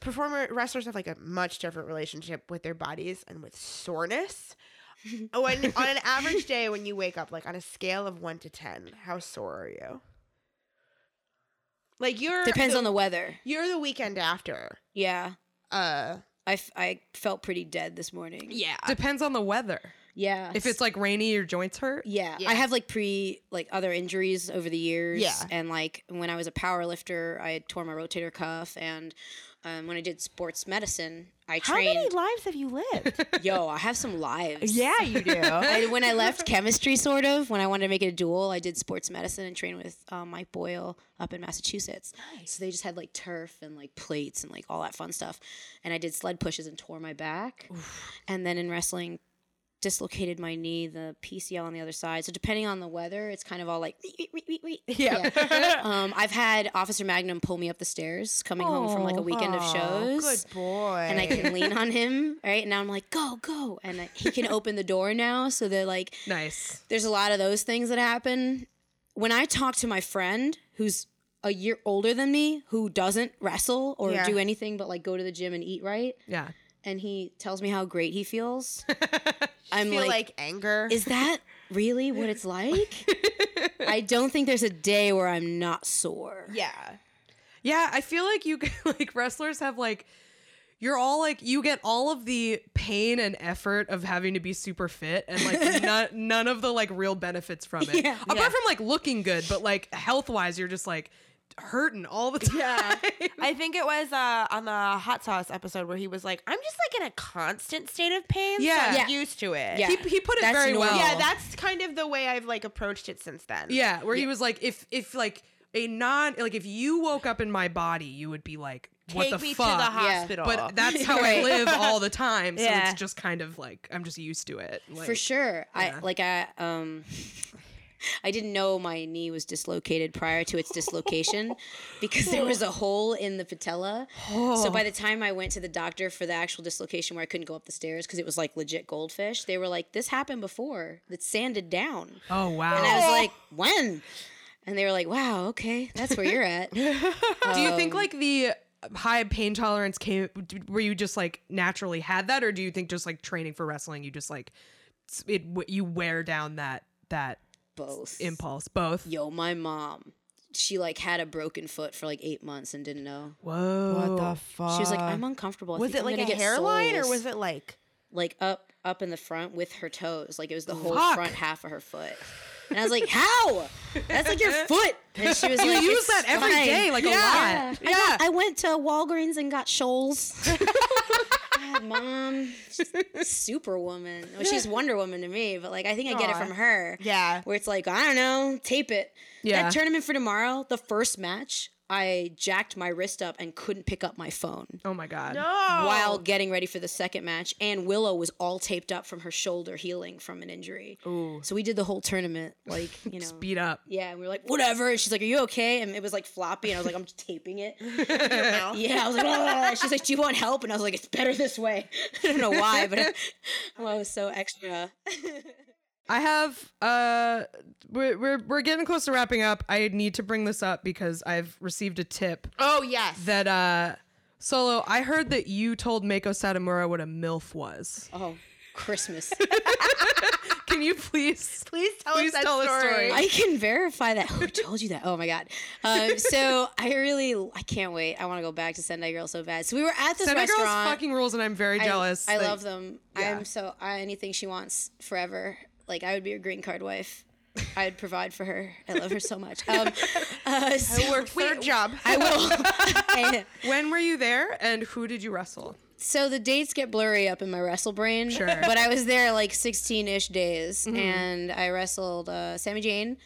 Speaker 3: Performer wrestlers have like a much different relationship with their bodies and with soreness. When on an average day when you wake up, like on a scale of one to ten, how sore are you? Like you're
Speaker 1: Depends on the weather.
Speaker 3: you're the weekend after.
Speaker 1: Yeah.
Speaker 3: Uh
Speaker 1: I, f- I felt pretty dead this morning.
Speaker 3: yeah.
Speaker 2: depends on the weather
Speaker 1: Yeah.
Speaker 2: If it's like rainy, your joints hurt.
Speaker 1: Yeah.
Speaker 3: Yeah.
Speaker 1: I have like pre like other injuries over the years.
Speaker 3: Yeah.
Speaker 1: And like when I was a power lifter, I tore my rotator cuff and um, when I did sports medicine, I
Speaker 3: How
Speaker 1: trained
Speaker 3: many lives have you lived?
Speaker 1: Yo, I have some lives.
Speaker 3: yeah, you do.
Speaker 1: I, when I left chemistry, sort of, when I wanted to make it a dual, I did sports medicine and trained with um, Mike Boyle up in Massachusetts. Nice. So they just had like turf and like plates and like all that fun stuff. And I did sled pushes and tore my back. And then in wrestling, dislocated my knee, the PCL on the other side. So depending on the weather, it's kind of all like, "Wee, wee, wee, wee, wee."
Speaker 3: Yeah.
Speaker 1: um, I've had Officer Magnum pull me up the stairs coming home from like a weekend of shows
Speaker 3: Good boy.
Speaker 1: and I can lean on him, right? And now I'm like, go, go. And I, he can open the door now. So they're like,
Speaker 2: Nice.
Speaker 1: there's a lot of those things that happen. When I talk to my friend who's a year older than me, who doesn't wrestle or
Speaker 3: Yeah.
Speaker 1: do anything but like go to the gym and eat right,
Speaker 2: Yeah.
Speaker 1: and he tells me how great he feels, I'm
Speaker 3: feel
Speaker 1: like,
Speaker 3: like, anger.
Speaker 1: is that really what it's like? I don't think there's a day where I'm not sore.
Speaker 3: yeah.
Speaker 2: Yeah, I feel like you like wrestlers have like you're all like you get all of the pain and effort of having to be super fit and like none, none of the like real benefits from it.
Speaker 1: Yeah.
Speaker 2: Apart
Speaker 3: Yeah.
Speaker 2: from like looking good, but like health wise, you're just like hurting all the time.
Speaker 3: Yeah. I think it was uh, on the hot sauce episode where he was like, "I'm just like in a constant state of pain.
Speaker 2: Yeah.
Speaker 3: so I'm
Speaker 1: Yeah.
Speaker 3: used to it."
Speaker 1: Yeah.
Speaker 2: he, he put it
Speaker 1: That's
Speaker 2: very
Speaker 1: normal.
Speaker 2: well.
Speaker 3: yeah. That's kind of the way I've like approached it since then.
Speaker 2: yeah, where he was like, if if like a non like if you woke up in my body, you would be like, what
Speaker 3: Take
Speaker 2: the
Speaker 3: me
Speaker 2: fuck?
Speaker 3: to the hospital.
Speaker 2: But that's how I live all the time. So
Speaker 3: Yeah.
Speaker 2: it's just kind of like I'm just used to it. Like,
Speaker 1: For sure.
Speaker 2: yeah.
Speaker 1: I like I um I didn't know my knee was dislocated prior to its dislocation because there was a hole in the patella. So by the time I went to the doctor for the actual dislocation where I couldn't go up the stairs because it was like legit goldfish, they were like, "This happened before. It's sanded down."
Speaker 2: Oh wow.
Speaker 1: And I was like, "When?" And they were like, "Wow, okay, that's where you're at."
Speaker 2: Do you think
Speaker 1: Um,
Speaker 2: like the high pain tolerance came where you just like naturally had that, or do you think just like training for wrestling, you just like it you wear down that that
Speaker 1: Both.
Speaker 2: impulse? Both.
Speaker 1: Yo, my mom, she like had a broken foot for like eight months and didn't know.
Speaker 2: Whoa.
Speaker 3: What the fuck?
Speaker 1: She was like, "I'm uncomfortable." I
Speaker 3: Was it
Speaker 1: I'm
Speaker 3: like a
Speaker 1: gonna
Speaker 3: hairline or was it like?
Speaker 1: like up up in the front with her toes. Like it was the whole
Speaker 2: Fuck.
Speaker 1: front half of her foot. And I was like, "How? That's like your foot." And she was
Speaker 2: You
Speaker 1: like,
Speaker 2: use that every
Speaker 1: fine."
Speaker 2: day, like a
Speaker 1: yeah.
Speaker 2: lot.
Speaker 1: I, got- I went to Walgreens and got Scholl's. God, mom, she's superwoman. Well, she's Wonder Woman to me, but like I think I get it from her.
Speaker 3: Yeah.
Speaker 1: Where it's like, I don't know, tape it.
Speaker 2: Yeah.
Speaker 1: That tournament for tomorrow, the first match, I jacked my wrist up and couldn't pick up my phone
Speaker 2: Oh my god.
Speaker 3: No.
Speaker 1: while getting ready for the second match. And Willow was all taped up from her shoulder healing from an injury.
Speaker 2: Ooh.
Speaker 1: So we did the whole tournament, like, you know.
Speaker 2: Speed up.
Speaker 1: yeah, and we were like, whatever. And she's like, Are you okay? And it was like floppy. And I was like, I'm just taping it. Yeah, I was like, "Ah." She's like, Do you want help? And I was like, It's better this way. I don't know why, but I, I was so extra.
Speaker 2: I have uh we're, we're we're getting close to wrapping up. I need to bring this up because I've received a tip
Speaker 3: Oh yes.
Speaker 2: that uh Solo, I heard that you told Meiko Satomura what a MILF was.
Speaker 1: Oh, Christmas.
Speaker 2: Can you please
Speaker 3: Please tell
Speaker 2: Please
Speaker 3: us that
Speaker 2: tell the
Speaker 3: story.
Speaker 2: story.
Speaker 1: I can verify that. Who told you that? Oh my god. Um, so I really, I can't wait. I want to go back to Sendai Girl so bad. So we were at this
Speaker 2: Sendai
Speaker 1: restaurant.
Speaker 2: Girls fucking rules and I'm very
Speaker 1: I-
Speaker 2: jealous.
Speaker 1: I,
Speaker 2: Like,
Speaker 1: love them.
Speaker 2: yeah.
Speaker 1: I'm so I, anything she wants forever. Like I would be a green card wife. I'd provide for her. I love her so much. Um, uh, so
Speaker 3: I work third job.
Speaker 1: I will.
Speaker 2: When were you there and who did you wrestle?
Speaker 1: so the dates get blurry up in my wrestle brain.
Speaker 2: Sure.
Speaker 1: But I was there like 16-ish days, and I wrestled uh, Sammii Jayne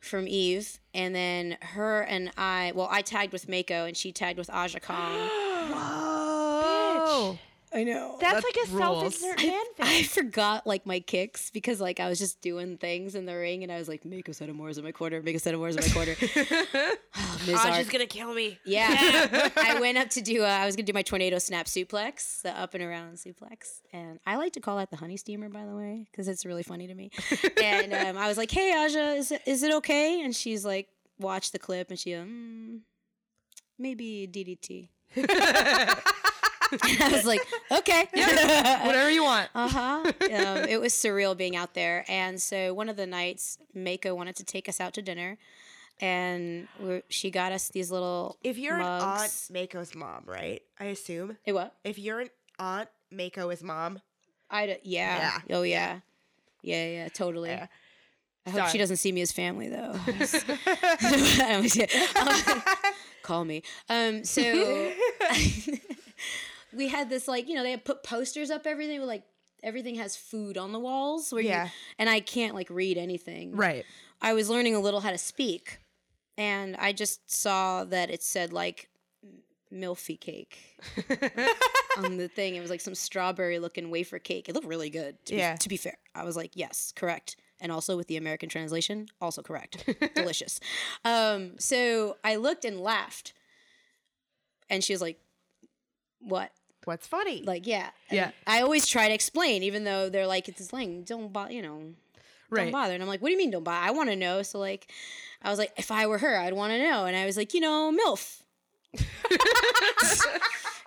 Speaker 1: from Eve, and then her and I. Well, I tagged with Meiko, and she tagged with Aja Kong.
Speaker 2: Whoa.
Speaker 1: I know.
Speaker 3: That's
Speaker 2: That
Speaker 3: like a self-insert fanfic.
Speaker 1: I forgot like my kicks because like I was just doing things in the ring and I was like, make a set of Moors in my quarter, make a set of Moors in my quarter. oh, Ms.
Speaker 3: Aja's
Speaker 1: Arc-
Speaker 3: gonna kill me.
Speaker 1: yeah. I went up to do, uh, I was going to do my tornado snap suplex, the up and around suplex. And I like to call that the honey steamer, by the way, because it's really funny to me. and um, I was like, hey, Aja, is it, is it okay? And she's like, watch the clip and she, um, maybe DDT. I was like, okay.
Speaker 2: Whatever you want.
Speaker 1: Uh huh. Um, it was surreal being out there. And so one of the nights, Meiko wanted to take us out to dinner, and we're, she got us these little.
Speaker 3: If you're
Speaker 1: mugs.
Speaker 3: an aunt Mako's mom, right? I assume.
Speaker 1: Hey, what?
Speaker 3: If you're an aunt Mako is mom,
Speaker 1: I d- yeah. Oh yeah. Yeah, yeah, totally.
Speaker 3: Yeah.
Speaker 1: I hope
Speaker 3: Sorry.
Speaker 1: she doesn't see me as family though. I always get- um, call me. Um, so we had this like you know they had put posters up everything like everything has food on the walls. Where
Speaker 3: Yeah.
Speaker 1: You, and I can't like read anything.
Speaker 2: Right.
Speaker 1: I was learning a little how to speak, and I just saw that it said like milfy cake on the thing. It was like some strawberry looking wafer cake. It looked really good. To
Speaker 3: Yeah.
Speaker 1: Be, to be fair, I was like, yes, correct. And also with the American translation, also correct. Delicious. Um, so I looked and laughed, and she was like, "What?"
Speaker 3: What's funny?
Speaker 1: Like, yeah,
Speaker 2: Yeah.
Speaker 1: I always try to explain, even though they're like, "It's slang. Don't bother," you know
Speaker 2: Right.
Speaker 1: don't bother. And I'm like, what do you mean don't bother? I want to know. So like, I was like, if I were her, I'd want to know. And I was like, you know, MILF.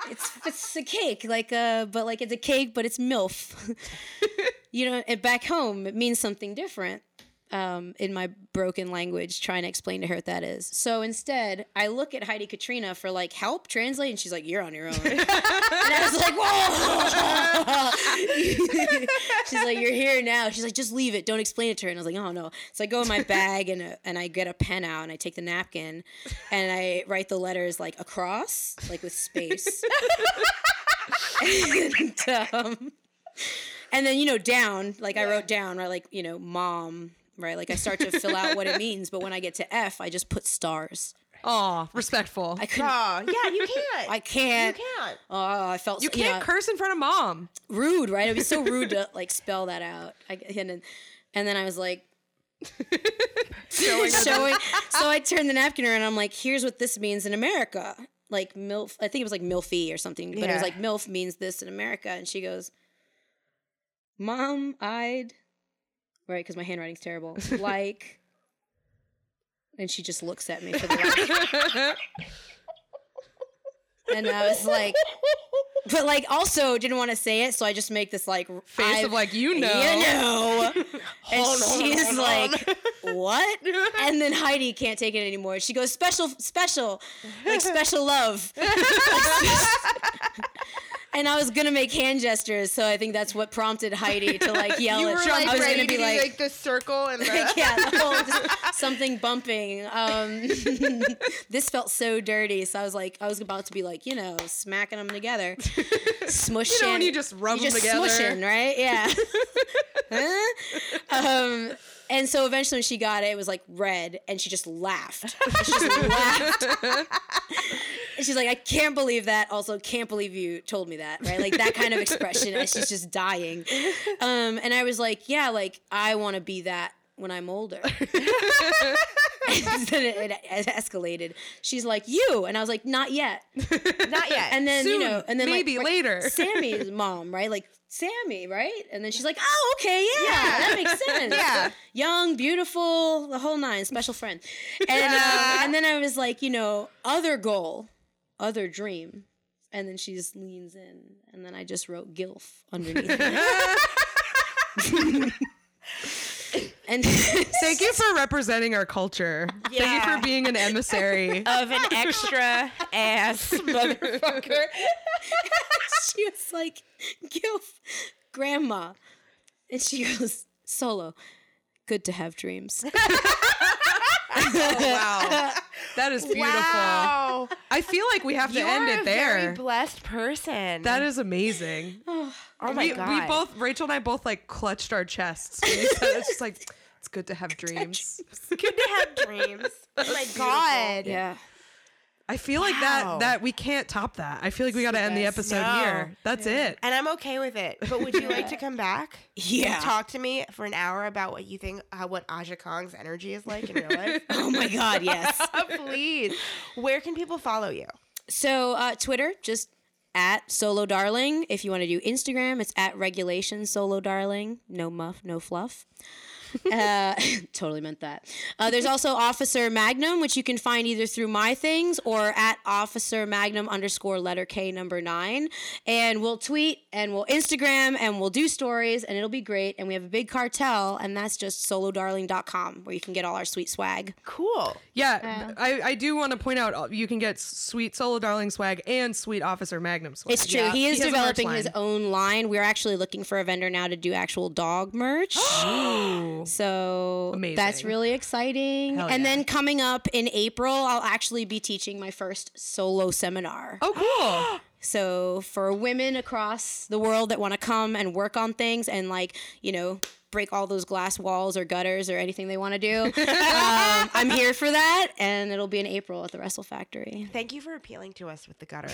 Speaker 1: it's it's a cake, like uh, but like it's a cake, but it's MILF. you know, and back home it means something different. Um, in my broken language, trying to explain to her what that is. So instead, I look at Heidi Katrina for like help translate, and she's like, "You're on your own." and I was like, "Whoa!" she's like, "You're here now." She's like, "Just leave it. Don't explain it to her." And I was like, "Oh no." So I go in my bag and uh, and I get a pen out and I take the napkin and I write the letters like across, like with space. and, um, and then you know down, like I wrote down, right, like you know, mom, right, like I start to fill out what it means. But when I get to F, I just put stars.
Speaker 2: Aw, respectful.
Speaker 1: I couldn't.
Speaker 3: oh, yeah, you can't.
Speaker 1: I can't.
Speaker 3: You can't.
Speaker 1: Oh, I felt so
Speaker 2: you
Speaker 1: so-
Speaker 2: can't
Speaker 1: know,
Speaker 2: curse in front of mom.
Speaker 1: rude, right? It'd be so rude to like spell that out. I, and then, and then I was like, showing, So I turned the napkin around. and I'm like, here's what this means in America. Like milf, I think it was like milfy or something, but it was like milf means this in America. And she goes, "Mom, I'd right because my handwriting's terrible. Like." And she just looks at me for the last and I was like, but like also didn't want to say it, so I just make this like
Speaker 2: Face
Speaker 1: I-
Speaker 2: of like, you know.
Speaker 1: you know. and
Speaker 3: on,
Speaker 1: she's like, what? And then Heidi can't take it anymore. She goes, special, special, like special love. And I was gonna make hand gestures, so I think that's what prompted Heidi to like yell at
Speaker 3: were like
Speaker 1: I was gonna be like,
Speaker 3: like the circle and the.
Speaker 1: yeah, the whole just something bumping. Um, this felt so dirty, so I was like, I was about to be like, you know, smacking them together, smushing.
Speaker 2: You know when you just rub
Speaker 1: you
Speaker 2: them
Speaker 1: just
Speaker 2: together.
Speaker 1: smushing, right? Yeah. Huh? um, and so eventually, when she got it, it was like red, and she just laughed. She just laughed. And she's like, I can't believe that. Also, can't believe you told me that, right? Like that kind of expression. And she's just dying. Um, and I was like, yeah, like I want to be that when I'm older. and then it, it escalated. She's like, you, and I was like, not yet.
Speaker 3: Not yet.
Speaker 1: And then
Speaker 2: Soon,
Speaker 1: you know, and then
Speaker 2: maybe
Speaker 1: right,
Speaker 2: later.
Speaker 1: Sammy's mom, right? Like Sammy, right? And then she's like, oh, okay, yeah, yeah. that makes sense.
Speaker 3: Yeah.
Speaker 1: young, beautiful, the whole nine, special friend. And uh, and then I was like, you know, other goal, other dream. And then she just leans in, and then I just wrote "gilf" underneath. it. and
Speaker 2: Thank you for representing our culture. Thank you for being an emissary.
Speaker 3: of an extra ass motherfucker.
Speaker 1: she was like, "Gilf, grandma," and she goes, "Solo, good to have dreams."
Speaker 2: Oh, wow. That is beautiful.
Speaker 3: Wow.
Speaker 2: I feel like we have to
Speaker 3: You're
Speaker 2: end
Speaker 3: a
Speaker 2: it
Speaker 3: very
Speaker 2: there.
Speaker 3: blessed person.
Speaker 2: That is amazing.
Speaker 3: oh, oh my
Speaker 2: we,
Speaker 3: god.
Speaker 2: we both, Rachel and I both like clutched our chests. when you said it. It's just like, it's good to have dreams.
Speaker 3: good to have dreams. Oh my god.
Speaker 1: yeah.
Speaker 2: I feel like
Speaker 3: Wow.
Speaker 2: that, that we can't top that. I feel like we got to end the
Speaker 1: best.
Speaker 2: episode
Speaker 3: No.
Speaker 2: here. That's it.
Speaker 3: And I'm okay with it. But would you like to come back?
Speaker 1: Yeah.
Speaker 3: And talk to me for an hour about what you think, how what Aja Kong's energy is like in real life?
Speaker 1: Oh my God, yes.
Speaker 3: Please. Where can people follow you?
Speaker 1: So uh, Twitter, just at Solo Darling. If you want to do Instagram, it's at Regulation Solo Darling. No muff, no fluff. Uh, totally meant that. Uh, there's also Officer Magnum, which you can find either through my things or at Officer Magnum underscore letter K number nine. And we'll tweet and we'll Instagram and we'll do stories and it'll be great. And we have a big cartel, and that's just solodarling.com where you can get all our sweet swag.
Speaker 3: Cool.
Speaker 2: Yeah, I, I do want to point out uh, you can get sweet Solo Darling swag and sweet Officer Magnum swag.
Speaker 1: It's true.
Speaker 2: Yeah.
Speaker 1: He is
Speaker 2: has a merch
Speaker 1: developing his own line. We're actually looking for a vendor now to do actual dog merch. so
Speaker 2: Amazing.
Speaker 1: that's really exciting.
Speaker 2: Hell
Speaker 1: and
Speaker 2: yeah.
Speaker 1: then coming up in April, I'll actually be teaching my first solo seminar.
Speaker 2: Oh, cool.
Speaker 1: So for women across the world that want to come and work on things and like, you know, break all those glass walls or gutters or anything they want to do, um, I'm here for that. And it'll be in April at the Wrestle Factory.
Speaker 3: Thank you for appealing to us with the gutter.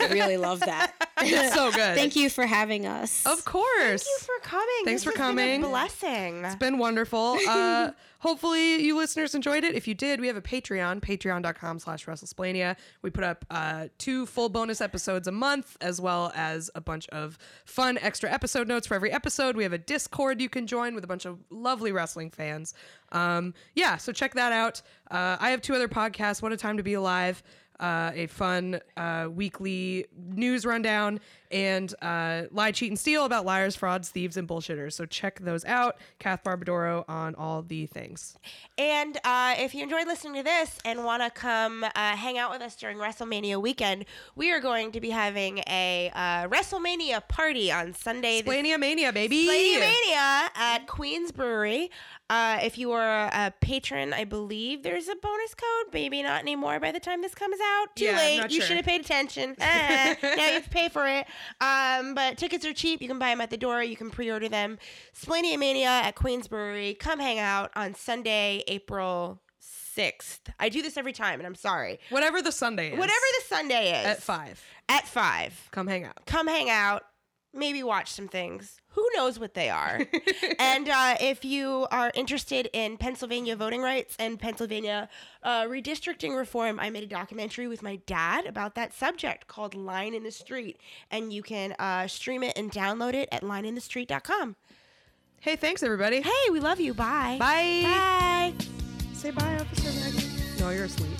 Speaker 1: I really love that.
Speaker 2: It's so good.
Speaker 1: Thank you for having us.
Speaker 2: Of course.
Speaker 3: Thank you for coming.
Speaker 2: Thanks
Speaker 3: This
Speaker 2: for
Speaker 3: has been a
Speaker 2: coming.
Speaker 3: blessing.
Speaker 2: It's been wonderful. Uh, hopefully you listeners enjoyed it. If you did, we have a Patreon, patreon.com slash WrestleSplaining. We put up uh, two full bonus episodes a month, as well as a bunch of fun extra episode notes for every episode. We have a Discord you can join with a bunch of lovely wrestling fans. Um, yeah, so check that out. Uh, I have two other podcasts, What a Time to Be Alive. Uh, a fun uh, weekly news rundown and uh, lie, cheat, and steal about liars, frauds, thieves, and bullshitters. So check those out. Kath Barbadoro on all the things.
Speaker 3: And uh, if you enjoyed listening to this and want to come uh, hang out with us during WrestleMania weekend, we are going to be having a uh, WrestleMania party on Sunday. the
Speaker 2: Plania Mania, baby.
Speaker 3: Lady Mania at Queen's Brewery. Uh, if you are a patron, I believe there's a bonus code. Maybe not anymore by the time this comes out. Too
Speaker 2: Yeah,
Speaker 3: late. You
Speaker 2: sure.
Speaker 3: should have paid attention. Ah, now you have to pay for it. Um, but tickets are cheap. You can buy them at the door. You can pre-order them. Splania Mania at Queens Brewery. Come hang out on Sunday, April 6th. I do this every time, and I'm sorry.
Speaker 2: Whatever the Sunday is.
Speaker 3: Whatever the Sunday is.
Speaker 2: At five.
Speaker 3: At 5
Speaker 2: Come hang out.
Speaker 3: come hang out, maybe watch some things. Who knows what they are? and uh, if you are interested in Pennsylvania voting rights and Pennsylvania uh, redistricting reform, I made a documentary with my dad about that subject called Line in the Street. And you can uh, stream it and download it at lineinthestreet.com.
Speaker 2: Hey, thanks, everybody.
Speaker 3: Hey, we love you. Bye.
Speaker 2: Bye.
Speaker 3: Bye.
Speaker 2: Say bye, Officer Maggie. No, you're asleep.